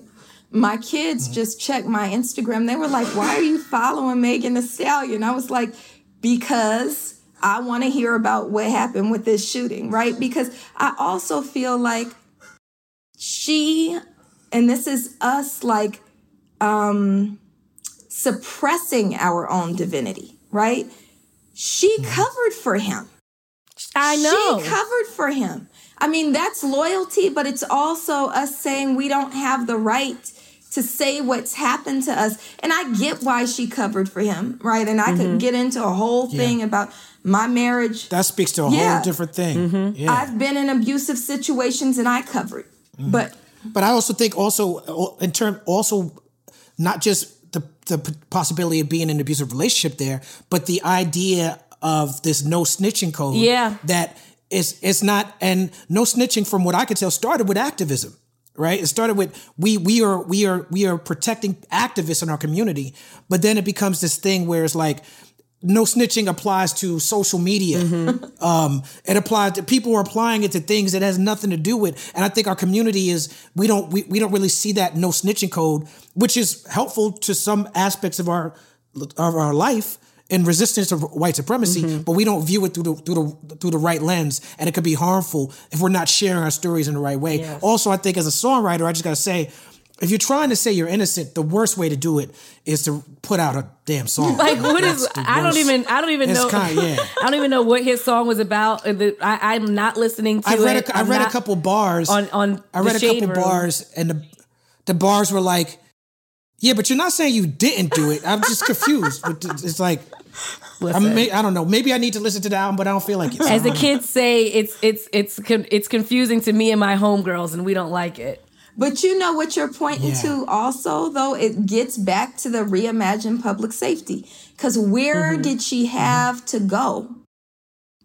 C: my kids mm-hmm. just checked my Instagram. They were like, Why are you following Megan Thee Stallion? I was like, Because I want to hear about what happened with this shooting, right? Because I also feel like she, and this is us like um, suppressing our own divinity, right? She mm-hmm. covered for him.
B: I know.
C: She covered for him. I mean, that's loyalty, but it's also us saying we don't have the right to say what's happened to us. And I get why she covered for him, right? And I mm-hmm. could get into a whole thing yeah. about my marriage.
A: That speaks to a yeah. whole different thing.
C: Mm-hmm. Yeah. I've been in abusive situations and I covered. Mm-hmm. But
A: but I also think also in term also not just the the possibility of being in an abusive relationship there, but the idea of this no snitching code.
B: Yeah.
A: That it's it's not and no snitching from what I could tell started with activism right? It started with we we are we are we are protecting activists in our community, but then it becomes this thing where it's like no snitching applies to social media. Mm-hmm. Um, it applies to people are applying it to things that has nothing to do with. And I think our community is we don't we, we don't really see that no snitching code, which is helpful to some aspects of our of our life in resistance to white supremacy, mm-hmm. but we don't view it through the through the through the right lens, and it could be harmful if we're not sharing our stories in the right way. Yes. Also, I think as a songwriter, I just gotta say, if you're trying to say you're innocent, the worst way to do it is to put out a damn song.
B: Like what is? I don't even. I don't even
A: It's
B: know.
A: kinda- yeah.
B: I don't even know what his song was about. Uh, I, I'm not listening to
A: I read
B: it.
A: a, I read a couple bars
B: on on.
A: I read a couple
B: Room.
A: bars, and the the bars were like, "Yeah, but you're not saying you didn't do it." I'm just confused. It's like
B: Listen.
A: may, I don't know. Maybe I need to listen to the album, but I don't feel like it.
B: As the kids say, it's it's it's it's confusing to me and my homegirls, and we don't like it.
C: But you know what you're pointing
A: Yeah.
C: to also, though? It gets back to the reimagined public safety. Because where
A: Mm-hmm.
C: did she have to go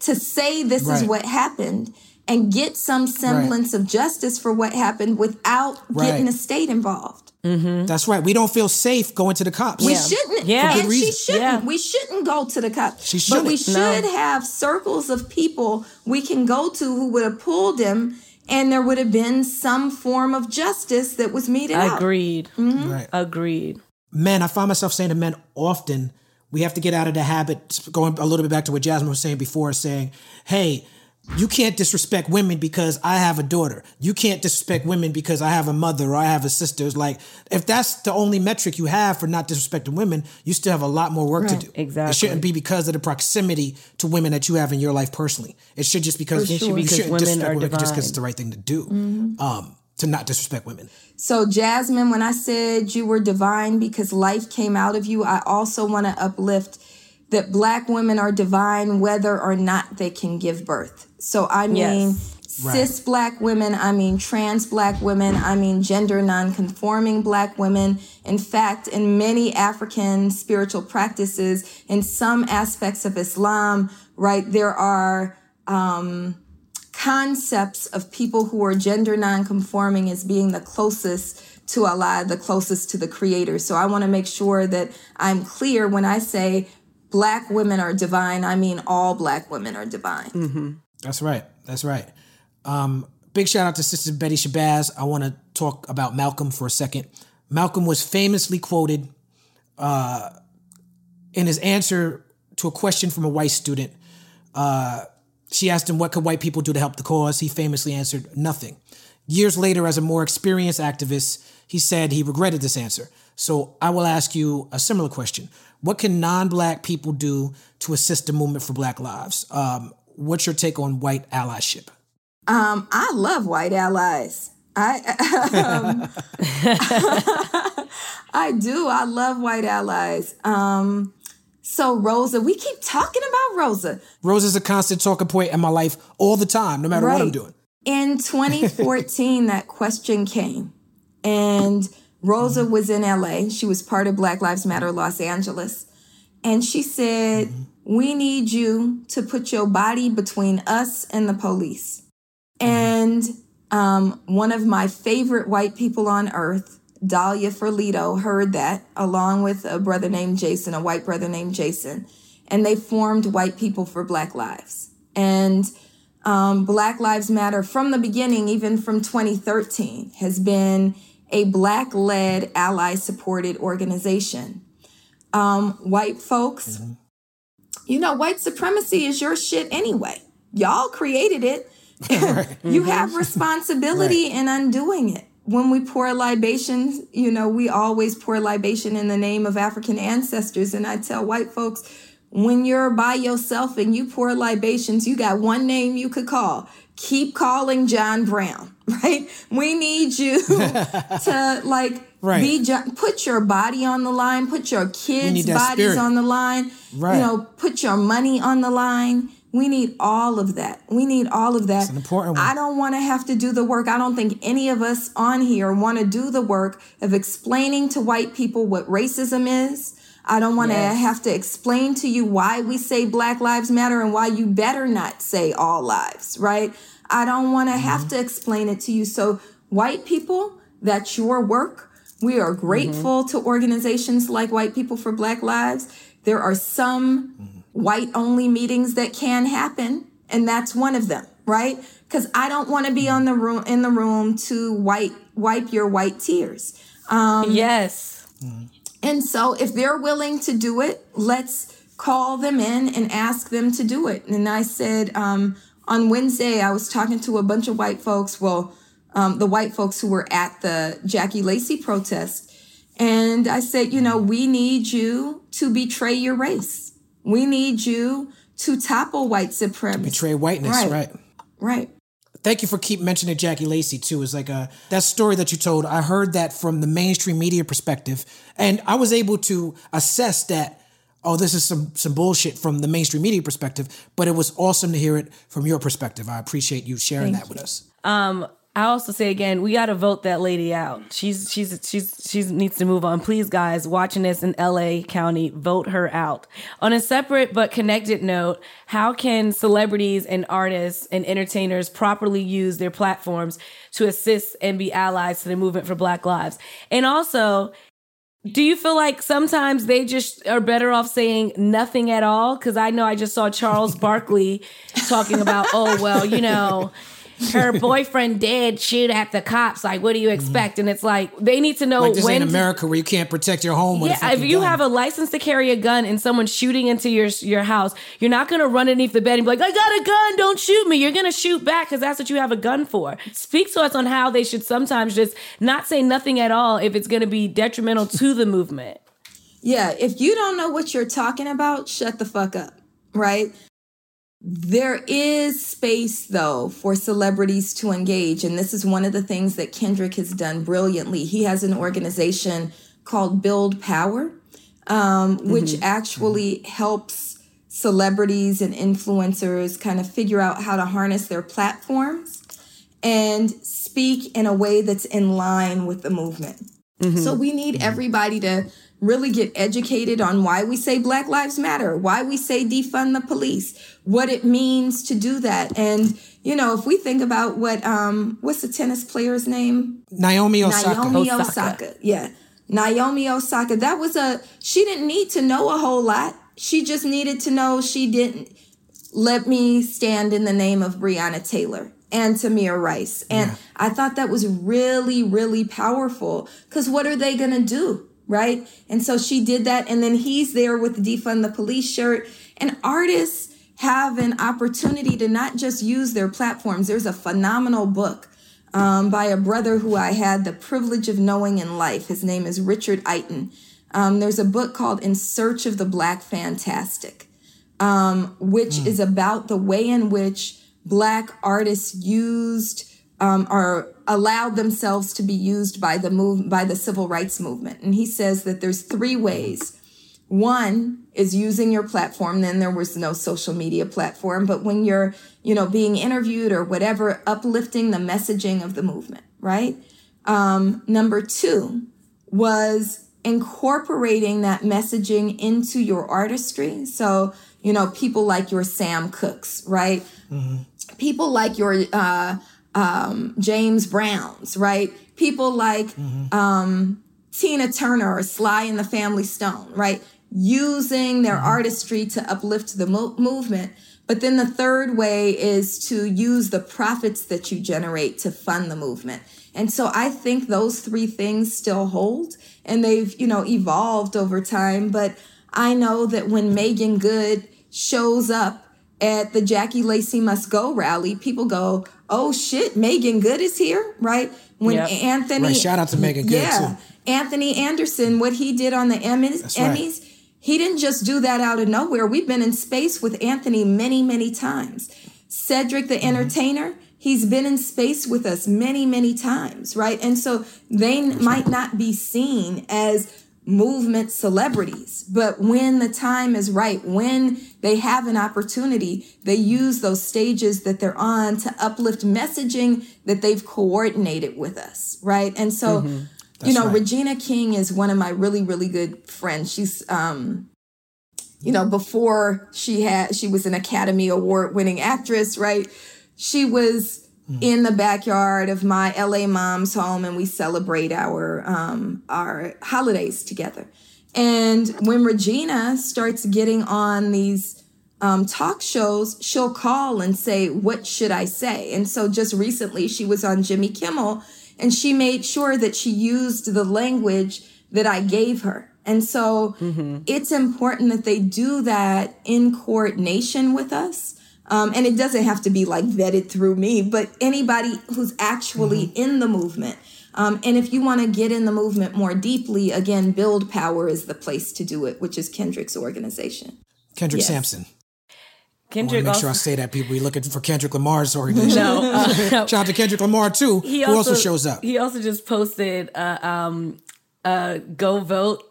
C: to say this is what happened and get some semblance of justice for what happened without getting the state involved? Mm-hmm.
A: That's right. We don't feel safe going to the cops.
C: We
B: Yeah.
C: shouldn't.
B: Yeah.
C: And she shouldn't.
B: Yeah.
C: We shouldn't go to the cops.
A: She
C: But we
A: shouldn't.
C: should
B: No.
C: have circles of people we can go to who would have pulled him and there would have been some form of justice that was meted out.
B: Agreed. Mm-hmm.
A: Right.
B: Agreed.
A: men, I find myself saying to men often, we have to get out of the habit, going a little bit back to what Jasmine was saying before, saying, hey, you can't disrespect women because I have a daughter. You can't disrespect women because I have a mother or I have a sister. It's like, if that's the only metric you have for not disrespecting women, you still have a lot more work to do.
B: exactly.
A: It shouldn't be because of the proximity to women that you have in your life personally. It should just because
B: For
A: you
B: sure. Because
A: shouldn't
B: women
A: disrespect
B: are
A: women just because it's the right thing to do. Um, to not disrespect women.
C: So, Jasmine, when I said you were divine because life came out of you, I also want to uplift that black women are divine whether or not they can give birth. So, I mean,
B: Yes.
C: cis black women, I mean, trans black women, I mean, gender non-conforming black women. In fact, in many African spiritual practices, in some aspects of Islam, right, there are um, concepts of people who are gender non-conforming as being the closest to Allah, the closest to the creator. So I want to make sure that I'm clear when I say black women are divine, I mean all black women are divine.
A: That's right. That's right. Um, big shout out to Sister Betty Shabazz. I want to talk about Malcolm for a second. Malcolm was famously quoted uh, in his answer to a question from a white student. Uh, she asked him, What could white people do to help the cause? He famously answered, Nothing. Years later, as a more experienced activist, he said he regretted this answer. So I will ask you a similar question. What can non black people do to assist the movement for black lives? Um, what's your take on white allyship?
C: Um, I love white allies. I um, I do. I love white allies. Um, so Rosa, we keep talking about Rosa.
A: Rose is a constant talking point in my life all the time, no matter what I'm doing.
C: In 2014, that question came, and Rosa was in LA. She was part of Black Lives Matter Los Angeles. And she said, We need you to put your body between us and the police. And um, one of my favorite white people on earth, Dahlia Ferlito, heard that along with a brother named Jason, a white brother named Jason. And they formed White People for Black Lives. And um, Black Lives Matter from the beginning, even from 2013, has been a Black led, ally supported organization. Um, white folks, you know, white supremacy is your shit anyway. Y'all created it. you have responsibility in undoing it. When we pour libations, you know, we always pour libation in the name of African ancestors. And I tell white folks, when you're by yourself and you pour libations, you got one name you could call. Keep calling John Brown, right? We need you to like
A: Right.
C: be John, put your body on the line, put your kids' bodies
A: spirit.
C: on the line,
A: Right.
C: you know, put your money on the line. We need all of that. We need all of that. It's
A: an important one.
C: I don't want to have to do the work. I don't think any of us on here want to do the work of explaining to white people what racism is. I don't want to
B: Yes.
C: have to explain to you why we say Black Lives Matter and why you better not say all lives, right? I don't want to have mm-hmm. to explain it to you. So, white people, that's your work. We are mm-hmm. grateful to organizations like White People for Black Lives. There are some mm-hmm. white only meetings that can happen, and that's one of them, right? Because I don't want to be on the room in the room to wipe wipe your white tears.
B: Um, yes.
C: And so if they're willing to do it, let's call them in and ask them to do it. And I said um, on Wednesday, I was talking to a bunch of white folks. Well, um, the white folks who were at the Jackie Lacey protest. And I said, you know, we need you to betray your race. We need you to topple white supremacy.
A: Betray whiteness, right. right.
C: Right.
A: Thank you for keep mentioning Jackie Lacey too. Is like a that story that you told. I heard that from the mainstream media perspective, and I was able to assess that. Oh, this is some some bullshit from the mainstream media perspective, but it was awesome to hear it from your perspective. I appreciate you sharing Thank that you. with us.
B: Um, I also say again, we got to vote that lady out. She's she's she's she needs to move on. Please, guys, watching this in L.A. County, vote her out. On a separate but connected note, how can celebrities and artists and entertainers properly use their platforms to assist and be allies to the movement for Black Lives? And also, do you feel like sometimes they just are better off saying nothing at all? Because I know I just saw Charles Barkley talking about, oh well, you know her boyfriend did shoot at the cops. Like, what do you mm-hmm. expect? And it's like they need to know
A: like this
B: when
A: ain't America where you can't protect your home. yeah,
B: if you
A: gun.
B: have a license to carry a gun and someone's shooting into your your house, you're not gonna run underneath the bed and be like, "I got a gun, don't shoot me." You're gonna shoot back because that's what you have a gun for. Speak to us on how they should sometimes just not say nothing at all if it's gonna be detrimental to the movement.
C: Yeah, if you don't know what you're talking about, shut the fuck up, right? There is space, though, for celebrities to engage. And this is one of the things that Kendrick has done brilliantly. He has an organization called Build Power, um, mm-hmm. which actually helps celebrities and influencers kind of figure out how to harness their platforms and speak in a way that's in line with the movement. Mm-hmm. So we need everybody to really get educated on why we say Black Lives Matter, why we say defund the police, what it means to do that. And, you know, if we think about what, um, what's the tennis player's name?
A: Naomi Osaka.
C: Naomi Osaka. Osaka. Yeah. Naomi Osaka. That was a, she didn't need to know a whole lot. She just needed to know she didn't let me stand in the name of Breonna Taylor and Tamir Rice. And yeah. I thought that was really, really powerful because what are they going to do? Right? And so she did that. And then he's there with the defund the police shirt. And artists have an opportunity to not just use their platforms. There's a phenomenal book um, by a brother who I had the privilege of knowing in life. His name is Richard Iton. Um, there's a book called In Search of the Black Fantastic, um, which mm. is about the way in which Black artists used um, or allowed themselves to be used by the move by the civil rights movement. And he says that there's three ways. One is using your platform. Then there was no social media platform, but when you're, you know, being interviewed or whatever, uplifting the messaging of the movement, right? Um, number two was incorporating that messaging into your artistry. So, you know, people like your Sam Cookes, right? Mm-hmm. People like your uh, um, James Browns, right? People like mm-hmm. um, Tina Turner or Sly and the Family Stone, right? Using their mm-hmm. artistry to uplift the mo- movement. But then the third way is to use the profits that you generate to fund the movement. And so I think those three things still hold and they've, you know, evolved over time. But I know that when Meagan Good shows up at the Jackie Lacey Must Go rally, people go, oh shit, Meagan Good is here, right? When yep. Anthony,
A: right, shout out to Meagan Good yeah,
C: too. Anthony Anderson, what he did on the Emmys, Emmys, right. he didn't just do that out of nowhere. We've been in space with Anthony many, many times. Cedric the mm-hmm. Entertainer, he's been in space with us many, many times, right? And so they might not be seen as movement celebrities. But when the time is right, when they have an opportunity, they use those stages that they're on to uplift messaging that they've coordinated with us, right? And so, mm-hmm. you know, right. Regina King is one of my really, really good friends. She's, um, you know, before she had, she was an Academy Award winning actress, right? She was mm. in the backyard of my LA mom's home and we celebrate our um, our holidays together. And when Regina starts getting on these um, talk shows, she'll call and say, What should I say? And so just recently, she was on Jimmy Kimmel and she made sure that she used the language that I gave her. And so mm-hmm. it's important that they do that in coordination with us Um, and it doesn't have to be like vetted through me, but anybody who's actually
A: Mm-hmm.
C: in the movement. Um, and if you want to get in the movement more deeply, again, Build Power is the place to do it, which is Kendrick's organization.
A: Kendrick
C: Yes.
A: Sampson. I want to make sure I
B: also,
A: say that people. We looking for Kendrick Lamar's organization.
B: no, uh,
A: Shout out to Kendrick Lamar too,
B: he
A: who also, shows up.
B: He also just posted uh, um, uh, "Go Vote."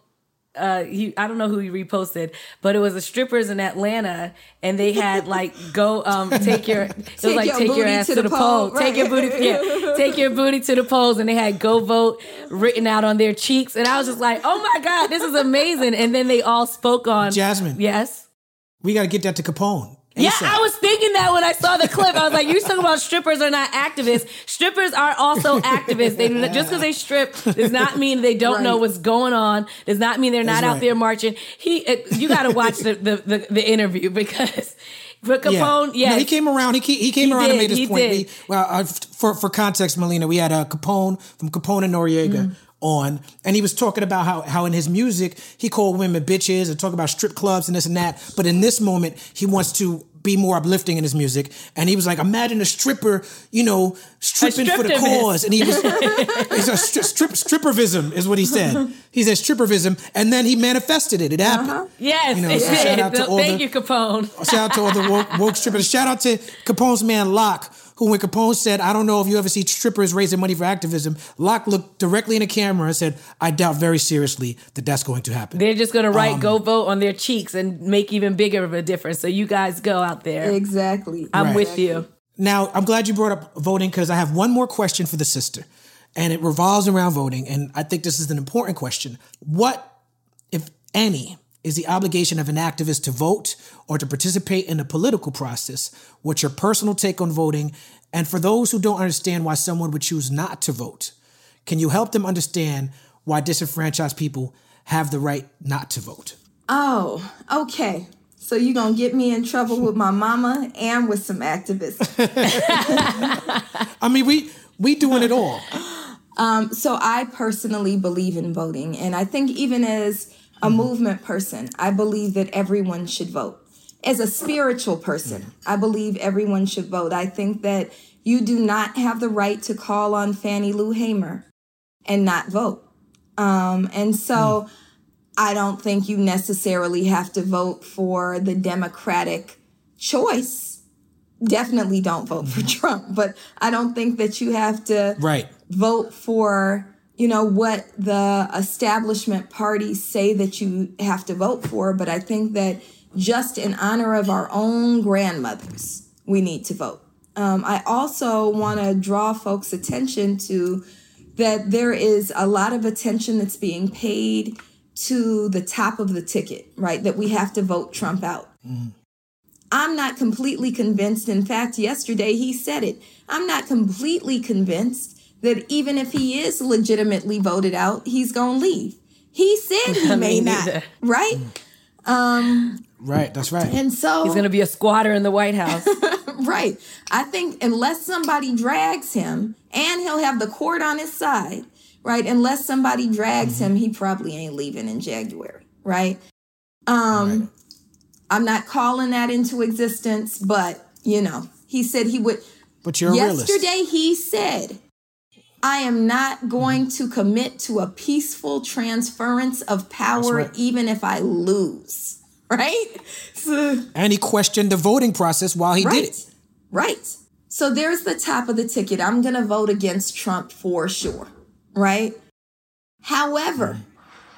B: Uh, he I don't know who he reposted, but it was the strippers in Atlanta, and they had like go um take your it was
C: Take
B: like
C: your
B: take your ass
C: to the
B: the pole,
C: pole,
B: take your booty yeah take your booty to the polls, and they had "Go Vote" written out on their cheeks, and I was just like, oh my god, this is amazing, and then they all spoke on
A: Jasmine.
B: yes.
A: We got to get that to Capone.
B: Yeah, I was thinking that when I saw the clip. I was like, "You're talking about strippers are not activists. Strippers are also activists. They just because they strip does not mean they don't know what's going on. Does not mean they're not
A: That's
B: out
A: right.
B: there marching. He, you got to watch the, the the the interview because for Capone,
A: Yeah.
B: yes,
A: No, he came around. He he came
B: He
A: around and made his point. We, well, uh, for for context, Melina, we had uh, Capone from Capone and Noreaga
B: Mm-hmm.
A: On, and he was talking about how how in his music he called women bitches and talk about strip clubs and this and that. But in this moment, he wants to be more uplifting in his music, and he was like, imagine a stripper, you know, stripping for the cause, and he was it's a stri- strip strippervism is what he said. He said strippervism, and then he manifested it. It happened.
B: Uh-huh. yes,
A: You know, so shout out to all
B: Thank
A: the-
B: you, Capone.
A: Shout out to all the woke, woke strippers. Shout out to Capone's man Locke, who when Capone said, "I don't know if you ever see strippers raising money for activism," Locke looked directly in the camera and said, "I doubt very seriously that that's going to happen."
B: They're just gonna write
A: Um,
B: "Go Vote" on their cheeks and make even bigger of a difference. So you guys go out there.
C: Exactly.
B: I'm
A: Right.
B: with you.
A: Now, I'm glad you brought up voting because I have one more question for the sister, and it revolves around voting. And I think this is an important question. What, if any, is the obligation of an activist to vote or to participate in the political process? What's your personal take on voting? And for those who don't understand why someone would choose not to vote, can you help them understand why disenfranchised people have the right not to vote?
C: Oh, okay. So you're gonna get me in trouble with my mama and with some activists.
A: I mean, we we doing it all.
C: Um, so I personally believe in voting, and I think even as a mm-hmm. movement person, I believe that everyone should vote. As a spiritual person, mm-hmm. I believe everyone should vote. I think that you do not have the right to call on Fannie Lou Hamer and not vote. Um, and so mm-hmm. I don't think you necessarily have to vote for the Democratic choice. Definitely don't vote for Trump, but I don't think that you have to
A: Right.
C: vote for you know what the establishment parties say that you have to vote for but i think that just in honor of our own grandmothers we need to vote um, i also want to draw folks attention to that there is a lot of attention that's being paid to the top of the ticket right that we have to vote trump out I'm not completely convinced. In fact, yesterday he said it. I'm not completely convinced that even if he is legitimately voted out, he's going to leave. He said he may not,
B: neither.
C: right?
A: Right. That's right.
C: And so,
B: He's gonna be a squatter in the White House.
C: right. I think unless somebody drags him, and he'll have the court on his side, right? Unless somebody drags him, he probably ain't leaving in January, right? Um, I'm not calling that into existence, but you know, he said he would.
A: But you're a realist.
C: Yesterday, he said, I am not mm-hmm. going to commit to a peaceful transference of power,
A: right.
C: even if I lose. Right? So,
A: And he questioned the voting process while he
C: right.
A: did it.
C: Right. So there's the top of the ticket. I'm going to vote against Trump for sure. Right? However, mm-hmm.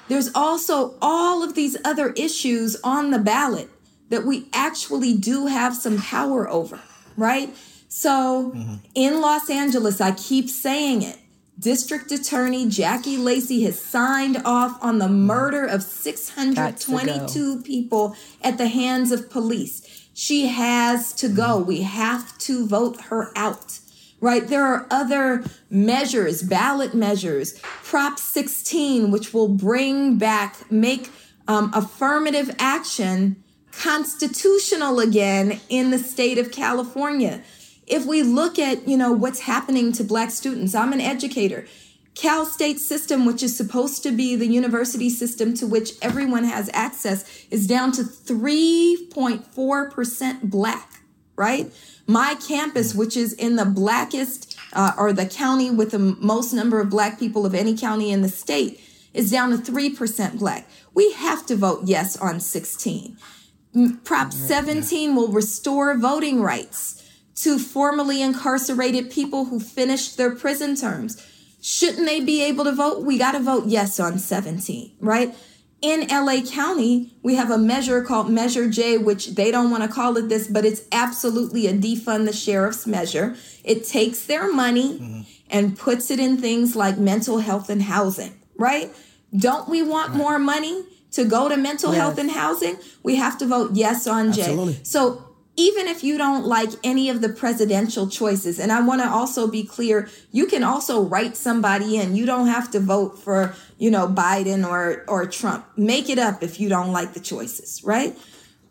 C: there's also all of these other issues on the ballot that we actually do have some power over, right? So in Los Angeles, I keep saying it. District Attorney Jackie Lacey has signed off on the murder of 622 people at the hands of police. She has to go. We have to vote her out right? There are other measures, ballot measures, Prop 16, which will bring back, make um, affirmative action constitutional again in the state of California. If we look at, you know, what's happening to black students, I'm an educator. Cal State system, which is supposed to be the university system to which everyone has access, is down to 3.4% black right? My campus, which is in the blackest uh, or the county with the most number of black people of any county in the state, is down to 3% black. We have to vote yes on 16. Prop 17 will restore voting rights to formerly incarcerated people who finished their prison terms. Shouldn't they be able to vote? We got to vote yes on 17, right? In LA County, we have a measure called Measure J, which they don't want to call it this, but it's absolutely a defund the sheriff's measure. It takes their money mm-hmm. and puts it in things like mental health and housing, right? Don't we want right. more money to go to mental yes. health and housing? We have to vote yes on J. Absolutely. So even if you don't like any of the presidential choices, and I want to also be clear, you can also write somebody in. You don't have to vote for, you know, Biden or or Trump. Make it up if you don't like the choices, right?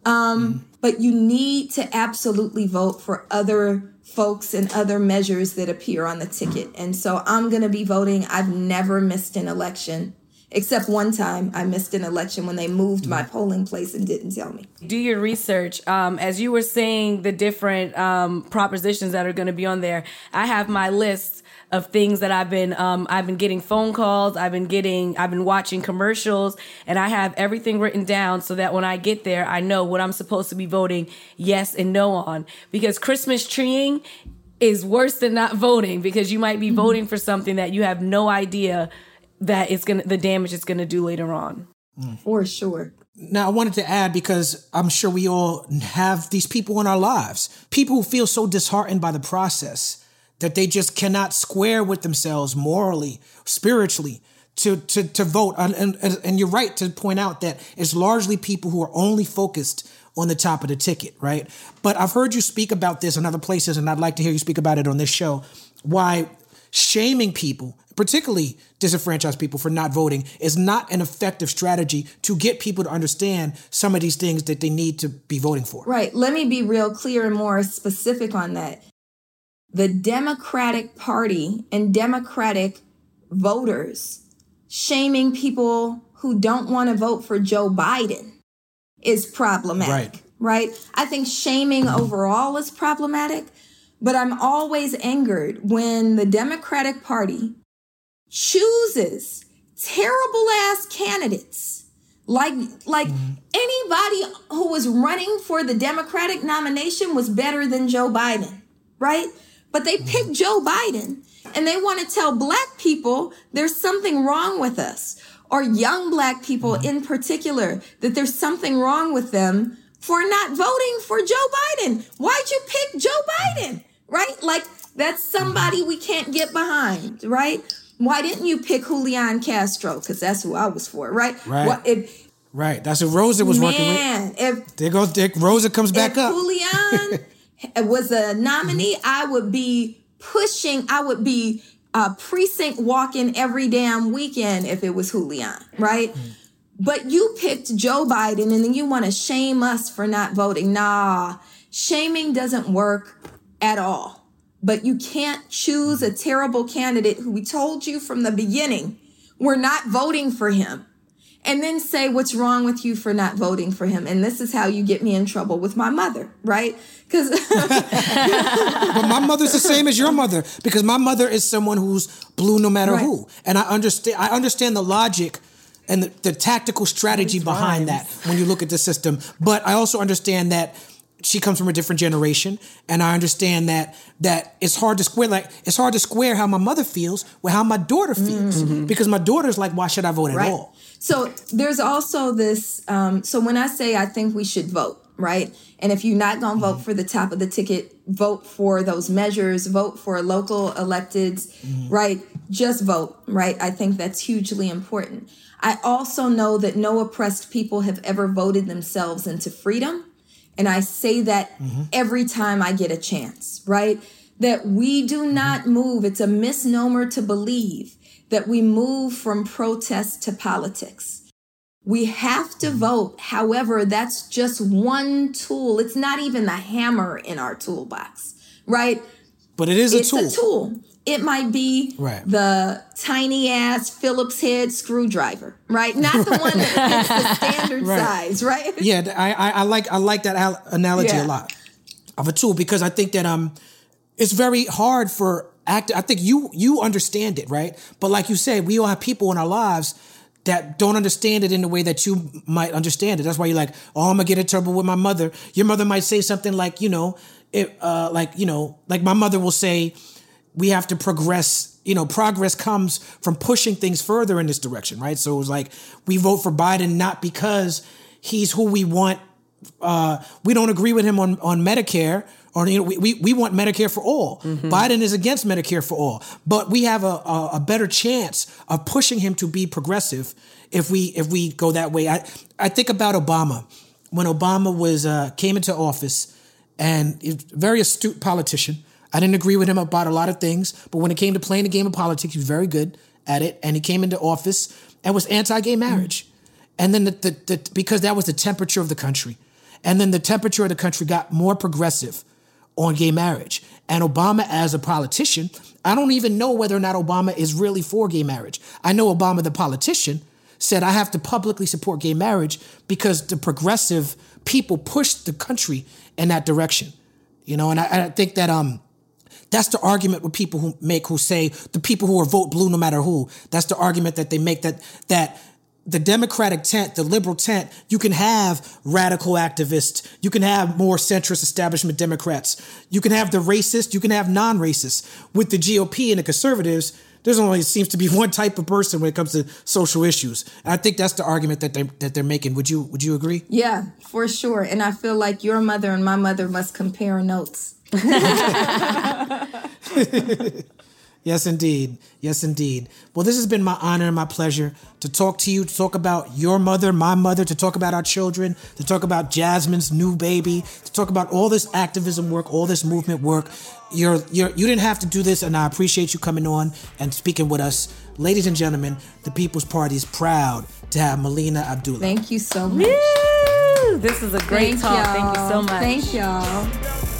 C: Um, mm-hmm. But you need to absolutely vote for other folks and other measures that appear on the ticket. And so I'm going to be voting. I've never missed an election except one time I missed an election when they moved my polling place and didn't tell me.
B: Do your research. Um, as you were saying, the different um, propositions that are going to be on there, I have my list of things that I've been um, I've been getting phone calls, I've been getting I've been watching commercials, and I have everything written down so that when I get there, I know what I'm supposed to be voting yes and no on. Because Christmas treeing is worse than not voting because you might be mm-hmm. voting for something that you have no idea that it's gonna the damage it's gonna do later on.
C: Mm. For sure.
A: Now, I wanted to add because I'm sure we all have these people in our lives, people who feel so disheartened by the process that they just cannot square with themselves morally, spiritually, to to to vote. And, and, and you're right to point out that it's largely people who are only focused on the top of the ticket, right? But I've heard you speak about this in other places, and I'd like to hear you speak about it on this show. Why shaming people, particularly disenfranchised people, for not voting is not an effective strategy to get people to understand some of these things that they need to be voting for.
C: Right. Let me be real clear and more specific on that. The Democratic Party and Democratic voters shaming people who don't want to vote for Joe Biden is problematic. Right. Right. I think shaming overall is problematic. But I'm always angered when the Democratic Party chooses terrible ass candidates. Like like mm-hmm. anybody who was running for the Democratic nomination was better than Joe Biden, right? But they mm-hmm. picked Joe Biden and they want to tell black people there's something wrong with us or young black people mm-hmm. in particular that there's something wrong with them for not voting for Joe Biden. Why'd you pick Joe Biden? Right? Like that's somebody we can't get behind, right? Why didn't you pick Julian Castro? Because that's who I was for, right?
A: Right. What, if, right. That's who Rosa was man, working with. If there goes Dick, Rosa comes back up.
C: Julian was a nominee, I would be pushing. I would be uh, precinct walking every damn weekend if it was Julian, right? Mm. But you picked Joe Biden and then you want to shame us for not voting. Nah, shaming doesn't work at all. But you can't choose a terrible candidate who we told you from the beginning. We're not voting for him. And then say what's wrong with you for not voting for him? And this is how you get me in trouble with my mother right? Because
A: but my mother's the same as your mother because my mother is someone who's blue no matter right. who. And i understand i understand the logic and the, the tactical strategy behind that when you look at the system. But I also understand that she comes from a different generation, and I understand that that it's hard to square. Like it's hard to square how my mother feels with how my daughter feels mm-hmm. because my daughter's like, why should I vote right. at all?
C: So there's also this. Um, so when I say I think we should vote, right? And if you're not going to vote mm-hmm. for the top of the ticket, vote for those measures, vote for local electeds, mm-hmm. right? Just vote, right? I think that's hugely important. I also know that no oppressed people have ever voted themselves into freedom. And I say that mm-hmm. every time I get a chance, right? That we do mm-hmm. not move. It's a misnomer to believe that we move from protest to politics. We have to mm-hmm. vote. However, that's just one tool. It's not even the hammer in our toolbox, right?
A: But it is a
C: it's
A: tool.
C: It's a tool. It might be right. the tiny ass Phillips head screwdriver, right? Not the one that's the standard right. size, right?
A: Yeah, I, I, I like I like that analogy yeah. a lot. of a tool because I think that um it's very hard for act I think you you understand it, right? But like you said, we all have people in our lives that don't understand it in the way that you might understand it. That's why you're like, oh, I'm gonna get in trouble with my mother. Your mother might say something like, you know, it, uh, like you know, like my mother will say, we have to progress. You know, progress comes from pushing things further in this direction, right? So it was like we vote for Biden not because he's who we want. Uh, we don't agree with him on on Medicare or you know we, we, we want medicare for all biden is against medicare for all but we have a, a, a better chance of pushing him to be progressive if we if we go that way i i think about obama when obama was uh, came into office and a very astute politician i didn't agree with him about a lot of things but when it came to playing the game of politics he was very good at it and he came into office and was anti-gay marriage and then the, the, the because that was the temperature of the country and then the temperature of the country got more progressive on gay marriage. And Obama, as a politician, I don't even know whether or not Obama is really for gay marriage. I know Obama, the politician, said, I have to publicly support gay marriage because the progressive people pushed the country in that direction. You know, and I, I think that um that's the argument with people who make who say the people who are vote blue no matter who. That's the argument that they make that that the Democratic tent, the liberal tent, you can have radical activists, you can have more centrist establishment Democrats, you can have the racist, you can have non-racist. With the GOP and the conservatives, there's only seems to be one type of person when it comes to social issues. And I think that's the argument that they that they're making. Would you would you agree?
C: Yeah, for sure. And I feel like your mother and my mother must compare notes.
A: Yes, indeed. Yes, indeed. Well, this has been my honor and my pleasure to talk to you, to talk about your mother, my mother, to talk about our children, to talk about Jasmine's new baby, to talk about all this activism work, all this movement work. You're, you're, you didn't have to do this, and I appreciate you coming on and speaking with us. Ladies and gentlemen, the People's Party is proud to have Melina Abdullah.
C: Thank you so much.
B: Woo! This is a great
C: Thank
B: talk.
C: y'all.
B: Thank you so much.
C: Thank y'all.